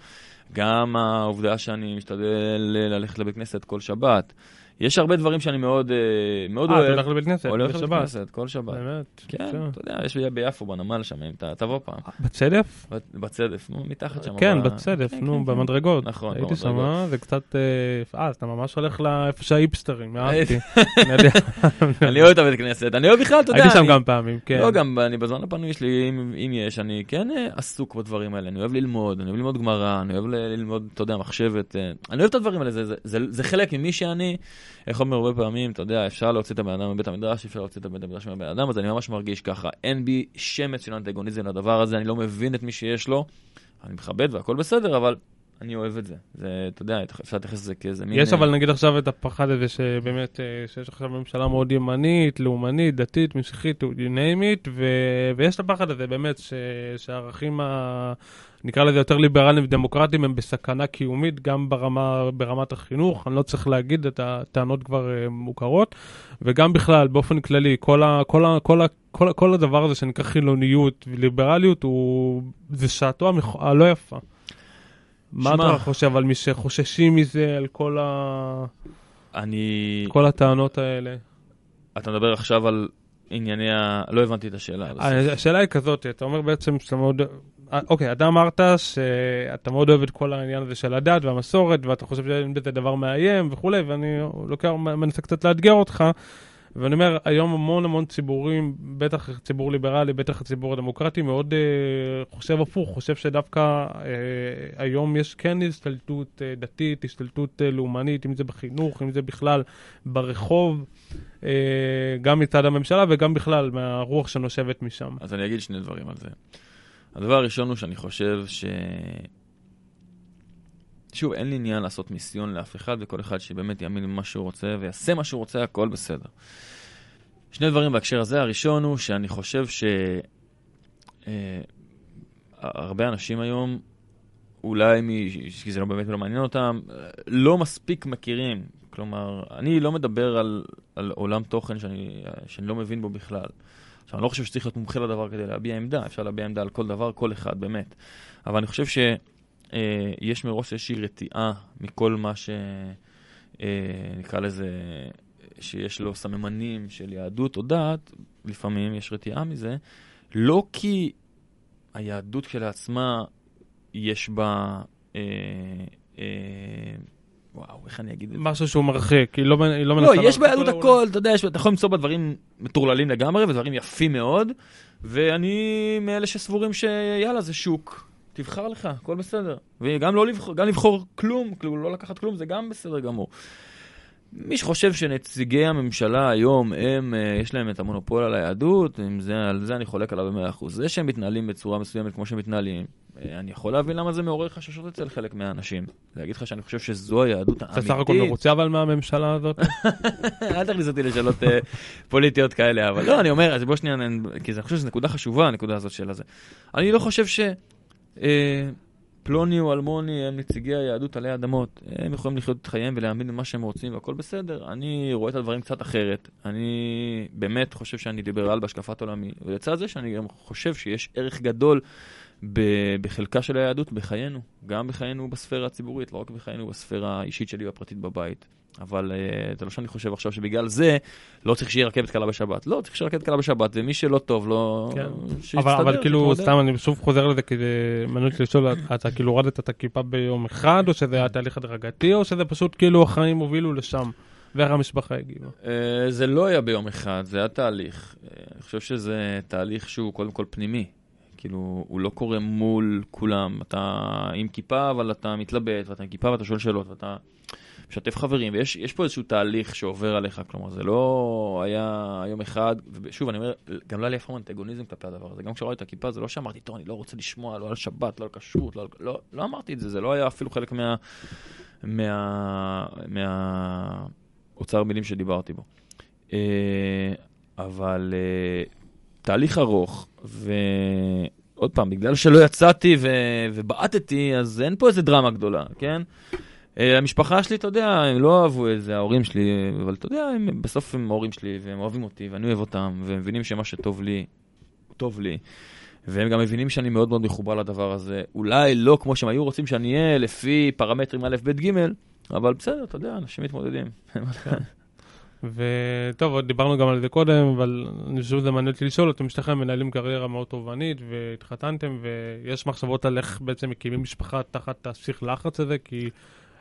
גם העובדה שאני משתדל ללכת לבית כנסת כל שבת. יש הרבה דברים שאני מאוד, אה, מאוד אה, אתה אוהב. הולך לבית כנסת, הולך לבית. כנסת כל שבת. באמת? כן. אתה יודע, יש ביפו בנמל שם, אם אתה תבוא פעם. בצדף? בצדף, נו, מתחת שם. כן, בצדף, כן, נו, כן, כן. במדרגות. נכון, הייתי שם, במדרגות. אה, זה קצת... אה, אה, אז אתה ממש הולך לאיפה שההיפסטרים, אהבתי. (laughs) אני אוהב את הבית כנסת, אני אוהב בכלל, אתה יודע. הייתי שם גם פעמים, כן. לא, גם אני בזמן הפנוי שלי, אם, יש, אני כן אה, עסוק בדברים האלה. אני אוהב ללמוד, אני אוהב ללמוד גמרא, אני אוהב ללמוד, אתה יודע, מחשבת. אה, אני אוהב את הדברים האלה, זה חלק ממי שאני. איך אומר הרבה פעמים, אתה יודע, אפשר להוציא את הבן אדם מבית המדרש, אפשר להוציא את הבית המדרש מהבן אדם, אז אני ממש מרגיש ככה. אין בי שמץ של אנטגוניזם לדבר הזה, אני לא מבין את מי שיש לו. אני מכבד והכל בסדר, אבל אני אוהב את זה. זה, אתה יודע, אפשר להתייחס לזה כאיזה מין... יש אה, אבל נגיד עכשיו את הפחד הזה שבאמת, אה, שיש עכשיו ממשלה מאוד ימנית, לאומנית, דתית, משיחית, you name it, ו- ויש את הפחד הזה באמת ש- שהערכים, ה- נקרא לזה יותר ליברליים ודמוקרטיים, הם בסכנה קיומית גם ברמה, ברמת החינוך, אני לא צריך להגיד, את הטענות כבר אה, מוכרות, וגם בכלל, באופן כללי, כל, ה- כל, ה- כל, ה- כל, ה- כל הדבר הזה שנקרא חילוניות וליברליות, הוא, זה שעתו המכ- הלא יפה. מה שמע. אתה חושב על מי שחוששים מזה, על כל, ה... אני... כל הטענות האלה? אתה מדבר עכשיו על ענייני ה... לא הבנתי את השאלה. אה, השאלה היא כזאת, אתה אומר בעצם שאתה מאוד... אה, אוקיי, אתה אמרת שאתה מאוד אוהב את כל העניין הזה של הדת והמסורת, ואתה חושב שאין בזה דבר מאיים וכולי, ואני לוקח, מנסה קצת לאתגר אותך, ואני אומר, היום המון המון ציבורים, בטח ציבור ליברלי, בטח הציבור הדמוקרטי, מאוד אה, חושב הפוך, חושב שדווקא אה, היום יש כן השתלטות אה, דתית, השתלטות אה, לאומנית, אם זה בחינוך, אם זה בכלל ברחוב, אה, גם מצד הממשלה וגם בכלל מהרוח שנושבת משם. אז אני אגיד שני דברים על זה. הדבר הראשון הוא שאני חושב ש... שוב, אין לי עניין לעשות מיסיון לאף אחד, וכל אחד שבאמת יאמין במה שהוא רוצה ויעשה מה שהוא רוצה, הכל בסדר. שני דברים בהקשר הזה. הראשון הוא שאני חושב ש... אה, אנשים היום, אולי מ... כי זה לא באמת לא מעניין אותם, לא מספיק מכירים. כלומר, אני לא מדבר על, על עולם תוכן שאני, שאני לא מבין בו בכלל. עכשיו, אני לא חושב שצריך להיות מומחה לדבר כדי להביע עמדה, אפשר להביע עמדה על כל דבר, כל אחד, באמת. אבל אני חושב שיש מראש איזושהי רתיעה מכל מה ש... אה, נקרא לזה, שיש לו סממנים של יהדות או דת, לפעמים יש רתיעה מזה, לא כי היהדות כשלעצמה יש בה, אה, אה, וואו, איך אני אגיד את זה? משהו שהוא מרחיק, היא לא, היא לא מנסה... לא, יש ביהדות הכל, אתה יודע, יש- אתה יכול למצוא בה דברים מטורללים לגמרי ודברים יפים מאוד, ואני מאלה שסבורים שיאללה, זה שוק, תבחר לך, הכל בסדר. וגם לא לבחור, גם לבחור כלום, כאילו לא לקחת כלום, זה גם בסדר גמור. מי שחושב שנציגי הממשלה היום, הם, אה, יש להם את המונופול על היהדות, זה, על זה אני חולק עליו במאה אחוז. זה שהם מתנהלים בצורה מסוימת כמו שהם מתנהלים, אני יכול להבין למה זה מעורר חששות אצל חלק מהאנשים. להגיד לך שאני חושב שזו היהדות אתה האמיתית. סך הכל מרוצה אבל מהממשלה הזאת? (laughs) אל תכניס אותי לשאלות אה, פוליטיות כאלה, אבל לא, אני אומר, אז בוא שנייה, כי אני חושב שזו נקודה חשובה, הנקודה הזאת של הזה. אני לא חושב ש... אה, פלוני או אלמוני הם נציגי היהדות עלי אדמות. הם יכולים לחיות את חייהם ולהאמין במה שהם רוצים והכל בסדר. אני רואה את הדברים קצת אחרת. אני באמת חושב שאני ליברל בהשקפת עולמי. ולצד זה שאני גם חושב שיש ערך גדול בחלקה של היהדות בחיינו. גם בחיינו בספירה הציבורית, לא רק בחיינו בספירה האישית שלי והפרטית בבית. אבל uh, זה לא שאני חושב עכשיו שבגלל זה לא צריך שיהיה רכבת קלה בשבת. לא, צריך שיהיה רכבת קלה בשבת, ומי שלא טוב לו, כן. שיסתדר, אבל, אבל כאילו. סתם אני שוב חוזר לזה, מעניין אותי לשאול, אתה כאילו הורדת את הכיפה ביום אחד, או שזה היה תהליך הדרגתי, או שזה פשוט כאילו החיים הובילו לשם, ואיך המשפחה הגיבה? אה, זה לא היה ביום אחד, זה היה תהליך. אה, אני חושב שזה תהליך שהוא קודם כל פנימי. כאילו, הוא לא קורה מול כולם. אתה עם כיפה, אבל אתה מתלבט, ואתה עם כיפה ואתה שואל שאלות, ואתה משתף חברים, ויש יש פה איזשהו תהליך שעובר עליך. כלומר, זה לא היה יום אחד, ושוב, אני אומר, גם לא היה לי אף פעם אנטגוניזם כלפי הדבר הזה. גם כשראיתי את הכיפה, זה לא שאמרתי, טוב, אני לא רוצה לשמוע, לא על שבת, לא על כשרות, לא, על... לא, לא אמרתי את זה, זה לא היה אפילו חלק מה... מה... מה... אוצר מילים שדיברתי בו. אה, אבל אה, תהליך ארוך, ועוד פעם, בגלל שלא יצאתי ו... ובעטתי, אז אין פה איזה דרמה גדולה, כן? אה, המשפחה שלי, אתה יודע, הם לא אהבו את זה, ההורים שלי, אבל אתה יודע, הם, בסוף הם ההורים שלי, והם אוהבים אותי, ואני אוהב אותם, והם מבינים שמה שטוב לי, טוב לי. והם גם מבינים שאני מאוד מאוד מחובר לדבר הזה. אולי לא כמו שהם היו רוצים שאני אהיה, לפי פרמטרים א', ב', ג', אבל בסדר, אתה יודע, אנשים מתמודדים. וטוב, עוד דיברנו גם על זה קודם, אבל אני חושב שזה מעניין אותי לשאול, אתם שניכם מנהלים קריירה מאוד תובענית, והתחתנתם, ויש מחשבות על איך בעצם מקימים משפחה תחת הספיך לחץ הזה, כי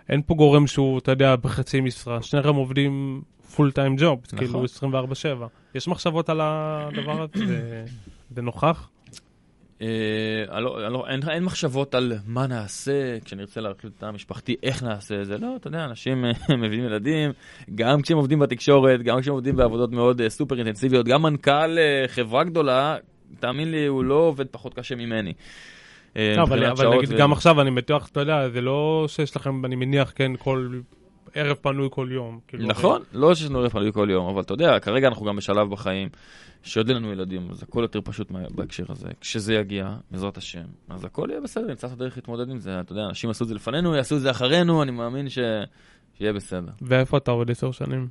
אין פה גורם שהוא, אתה יודע, בחצי משרה, שניכם עובדים פול טיים ג'וב, כאילו 24/7. יש מחשבות על הדבר הזה? זה- זה נוכח? אה, אני לא- אני לא- אין אין מחשבות על מה נעשה כשנרצה להרחיב את התא המשפחתי, איך נעשה את זה. לא, אתה יודע, אנשים אה, (laughs) מביאים ילדים, גם כשהם עובדים בתקשורת, גם כשהם עובדים בעבודות מאוד אה, סופר אינטנסיביות, גם מנכ"ל אה, חברה גדולה, תאמין לי, הוא לא עובד פחות קשה ממני. אה, לא, אבל נגיד גם עכשיו, אני בטוח, אתה יודע, זה לא שיש לכם, אני מניח, כן, כל ערב פנוי כל יום. כאילו, נכון, לא שיש לנו ערב פנוי כל יום, אבל אתה יודע, כרגע אנחנו גם בשלב בחיים שעוד אין לנו ילדים, אז הכל יותר פשוט מה- בהקשר הזה. כשזה יגיע, בעזרת השם, אז הכל יהיה בסדר, נמצא את הדרך להתמודד עם זה. אתה יודע, אנשים עשו את זה לפנינו, יעשו את זה אחרינו, אני מאמין ש... שיהיה בסדר. ואיפה אתה עוד עשר שנים?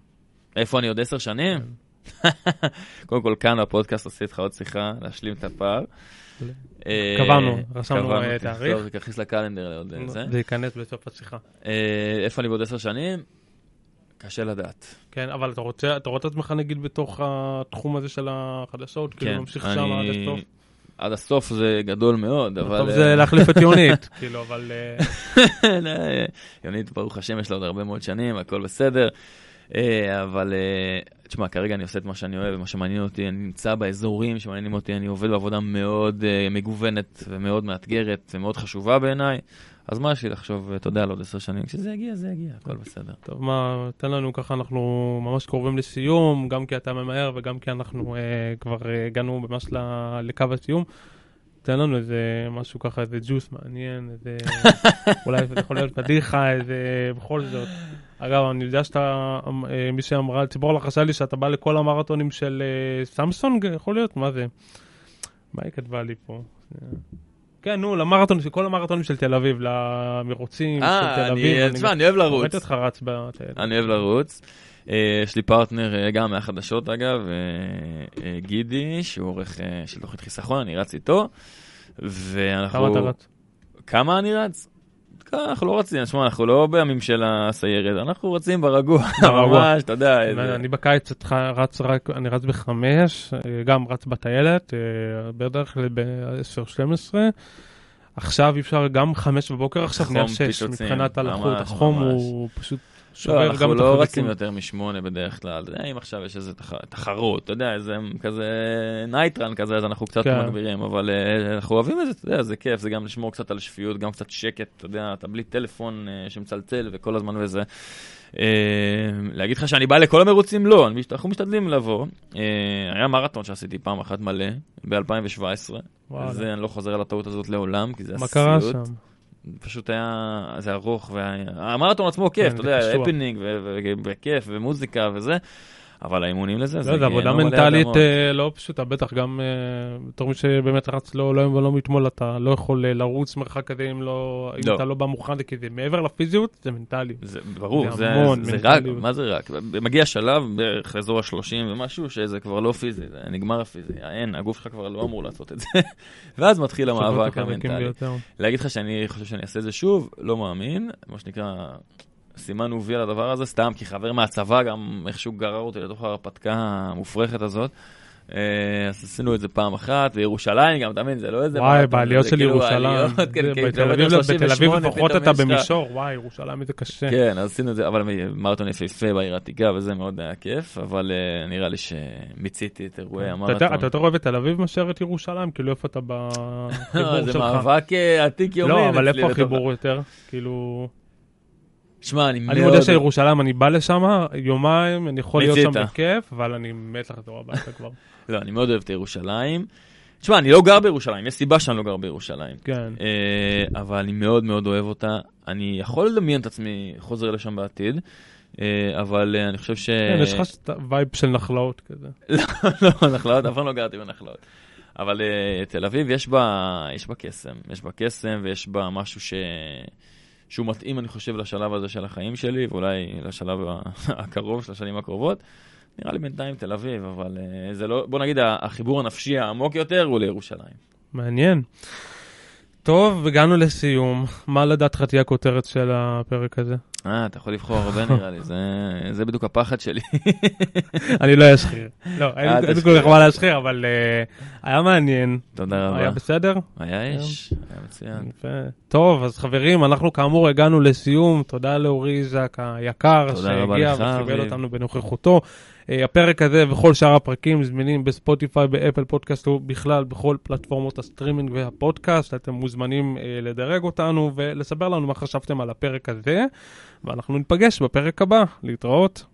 איפה אני עוד עשר שנים? (laughs) קודם כל, כאן בפודקאסט עושה איתך עוד שיחה, להשלים את הפער. אה, קבענו, רשמנו, אה, כן, תאריך. טוב, תכניס לקלנדר לעוד זה. זה ייכנס בסוף השיחה. אה, איפה אני בעוד עשר שנים? קשה לדעת. כן, אבל אתה רוצה, אתה רואה את עצמך נגיד בתוך התחום הזה של החדשות? כאילו, ממשיך שם עד הסוף? עד הסוף זה גדול מאוד, אבל... אה, זה להחליף את יונית, (laughs) כאילו, אבל... (laughs) לא, יונית, ברוך השם, יש לה עוד הרבה מאוד שנים, הכל בסדר. אה, אבל, אה, תשמע, כרגע אני עושה את מה שאני אוהב, מה שמעניין אותי, אני נמצא באזורים שמעניינים אותי, אני עובד בעבודה מאוד אה, מגוונת ומאוד מאתגרת ומאוד חשובה בעיניי. אז מה יש לי לחשוב, אתה יודע, על עוד עשר שנים? כשזה יגיע, זה יגיע, הכל בסדר. טוב, מה, תן לנו ככה, אנחנו ממש קרובים לסיום, גם כי אתה ממהר וגם כי אנחנו אה, כבר אה, הגענו ממש לקו הסיום. תן לנו איזה משהו ככה, איזה ג'וס מעניין, איזה... (laughs) אולי זה יכול להיות פדיחה, איזה... בכל זאת. אגב, אני יודע שאתה, אה, מי שאמרה, ציפור לחשה לי שאתה בא לכל המרתונים של אה, סמסונג, יכול להיות? מה זה? מה היא כתבה לי פה? כן, נו, למרתון, כל המרתונים של תל אביב, למרוצים של אה, תל אביב. אני, תשמע, אני אוהב לרוץ. ראיתי אותך רץ בטיילת. אני אוהב לרוץ. אה, יש לי פרטנר אה, גם מהחדשות אגב, אה, אה, גידי, שהוא עורך אה, של תוכנית חיסכון, אני רץ איתו. ואנחנו... כמה אתה רץ? כמה אני רץ? אנחנו לא רצים, שמע, אנחנו לא בימים של הסיירת, אנחנו רצים ברגוע. (laughs) ממש, אתה יודע. אני בקיץ רץ רק, אני רץ בחמש, אה, גם רץ בטיילת, אה, בדרך כלל ב-10-12. עכשיו אפשר, גם חמש בבוקר עכשיו נהיה שש, מבחינת הלחות, החום. הוא פשוט שובר לא, גם אנחנו לא. רצים יותר משמונה בדרך כלל. אתה יודע, אם עכשיו יש איזה תח- תחרות, אתה יודע, איזה כזה נייטרן כזה, אז אנחנו קצת כן. מגבירים, אבל אה, אנחנו אוהבים את זה, אתה יודע, זה כיף, זה גם לשמור קצת על שפיות, גם קצת שקט, אתה יודע, אתה בלי טלפון אה, שמצלצל וכל הזמן וזה. אה, להגיד לך שאני בא לכל המרוצים? לא, אני- אנחנו משתדלים לבוא. אה, היה מרתון שעשיתי פעם אחת מלא, ב-2017. וואלה. זה, אני לא חוזר על הטעות הזאת לעולם, כי זה מה קרה הסיוט. שם? פשוט היה, זה ארוך, והמרתון עצמו כיף, כן, אתה יודע. הפנינג וכיף ומוזיקה וזה, אבל האימונים לזה, לא, זה זה עבודה גיהנום עלי מנטלית. אה, לא פשוטה, בטח גם אה, בתור מי שבאמת רץ לא לא היום ולא מאתמול, אתה לא יכול אה, לרוץ מרחק כזה אם לא, לא. אתה לא בא מוכן, כי זה מעבר לפיזיות, זה מנטלי. זה ברור, זה רק. מה זה רק? מגיע שלב בערך לאזור ה-30 ומשהו, שזה כבר לא פיזי, זה נגמר הפיזי, אין, הגוף שלך כבר לא אמור לעשות את זה. (laughs) ואז מתחיל המאבק המנטלי. להגיד לך שאני חושב שאני אעשה את זה שוב, לא מאמין, מה שנקרא, סימן וי על הדבר הזה, סתם כי חבר מהצבא גם איכשהו גרר אותי לתוך ההרפתקה המופרכת הזאת. אה, אז עשינו את זה פעם אחת, וירושלים גם, אתה מבין, זה לא איזה... וואי, בעליות זה של כאילו ירושלים, זה- כן, כן, בתל אביב- בתל 38, אביב לפחות אתה במישור, וואי, ירושלים איזה קשה. כן, אז עשינו את זה, אבל מרתון יפהפה בעיר העתיקה, וזה מאוד היה כיף, אבל אה, נראה לי שמיציתי את אירועי המרתון. אתה יותר אוהב את תל אביב מאשר את ירושלים? כאילו איפה אתה בחיבור (laughs) זה שלך? מאבק אה, עתיק יומין לא, אבל איפה החיבור יותר? כאילו... שמע, אני מאוד... אני מודה שירושלים, אני בא לשם יומיים, אני יכול להיות שם. בכיף, אבל אני מת לחזור הביתה כבר. (laughs) לא, אני מאוד אוהב את ירושלים. תשמע, אני לא גר בירושלים, יש סיבה שאני לא גר בירושלים. כן. אה, אבל אני מאוד מאוד אוהב אותה. אני יכול לדמיין את עצמי חוזר לשם בעתיד, אה, אבל אה, אני חושב ש... כן, יש לך וייב של נחלאות כזה. (laughs) לא, נחלאות, אף פעם לא גרתי בנחלאות. אבל אה, תל אביב יש בה, יש בה קסם, יש בה קסם ויש בה משהו ש... שהוא מתאים, אני חושב, לשלב הזה של החיים שלי, ואולי לשלב (laughs) הקרוב של השנים הקרובות. נראה לי בינתיים תל אביב, אבל אה, זה לא, בוא נגיד, החיבור הנפשי העמוק יותר הוא לירושלים. מעניין. טוב, הגענו לסיום. מה לדעתך תהיה הכותרת של הפרק הזה? אה, אתה יכול לבחור הרבה (laughs) נראה לי, זה, זה בדיוק הפחד שלי. (laughs) אני לא אשחיר. לא, אין אל אין לי כל. כך מה להשחיר, אבל אה, היה מעניין. תודה רבה. היה בסדר? היה אש, היה מצוין. טוב, אז חברים, אנחנו כאמור הגענו לסיום. תודה לאורי איזק היקר, שהגיע וכיבד. אותנו בנוכחותו. אה, הפרק הזה וכל שאר הפרקים זמינים בספוטיפיי, באפל פודקאסט ובכלל בכל פלטפורמות הסטרימינג והפודקאסט. אתם מוזמנים אה, לדרג אותנו ולספר לנו מה חשבתם על הפרק הזה, ואנחנו ניפגש בפרק הבא. להתראות.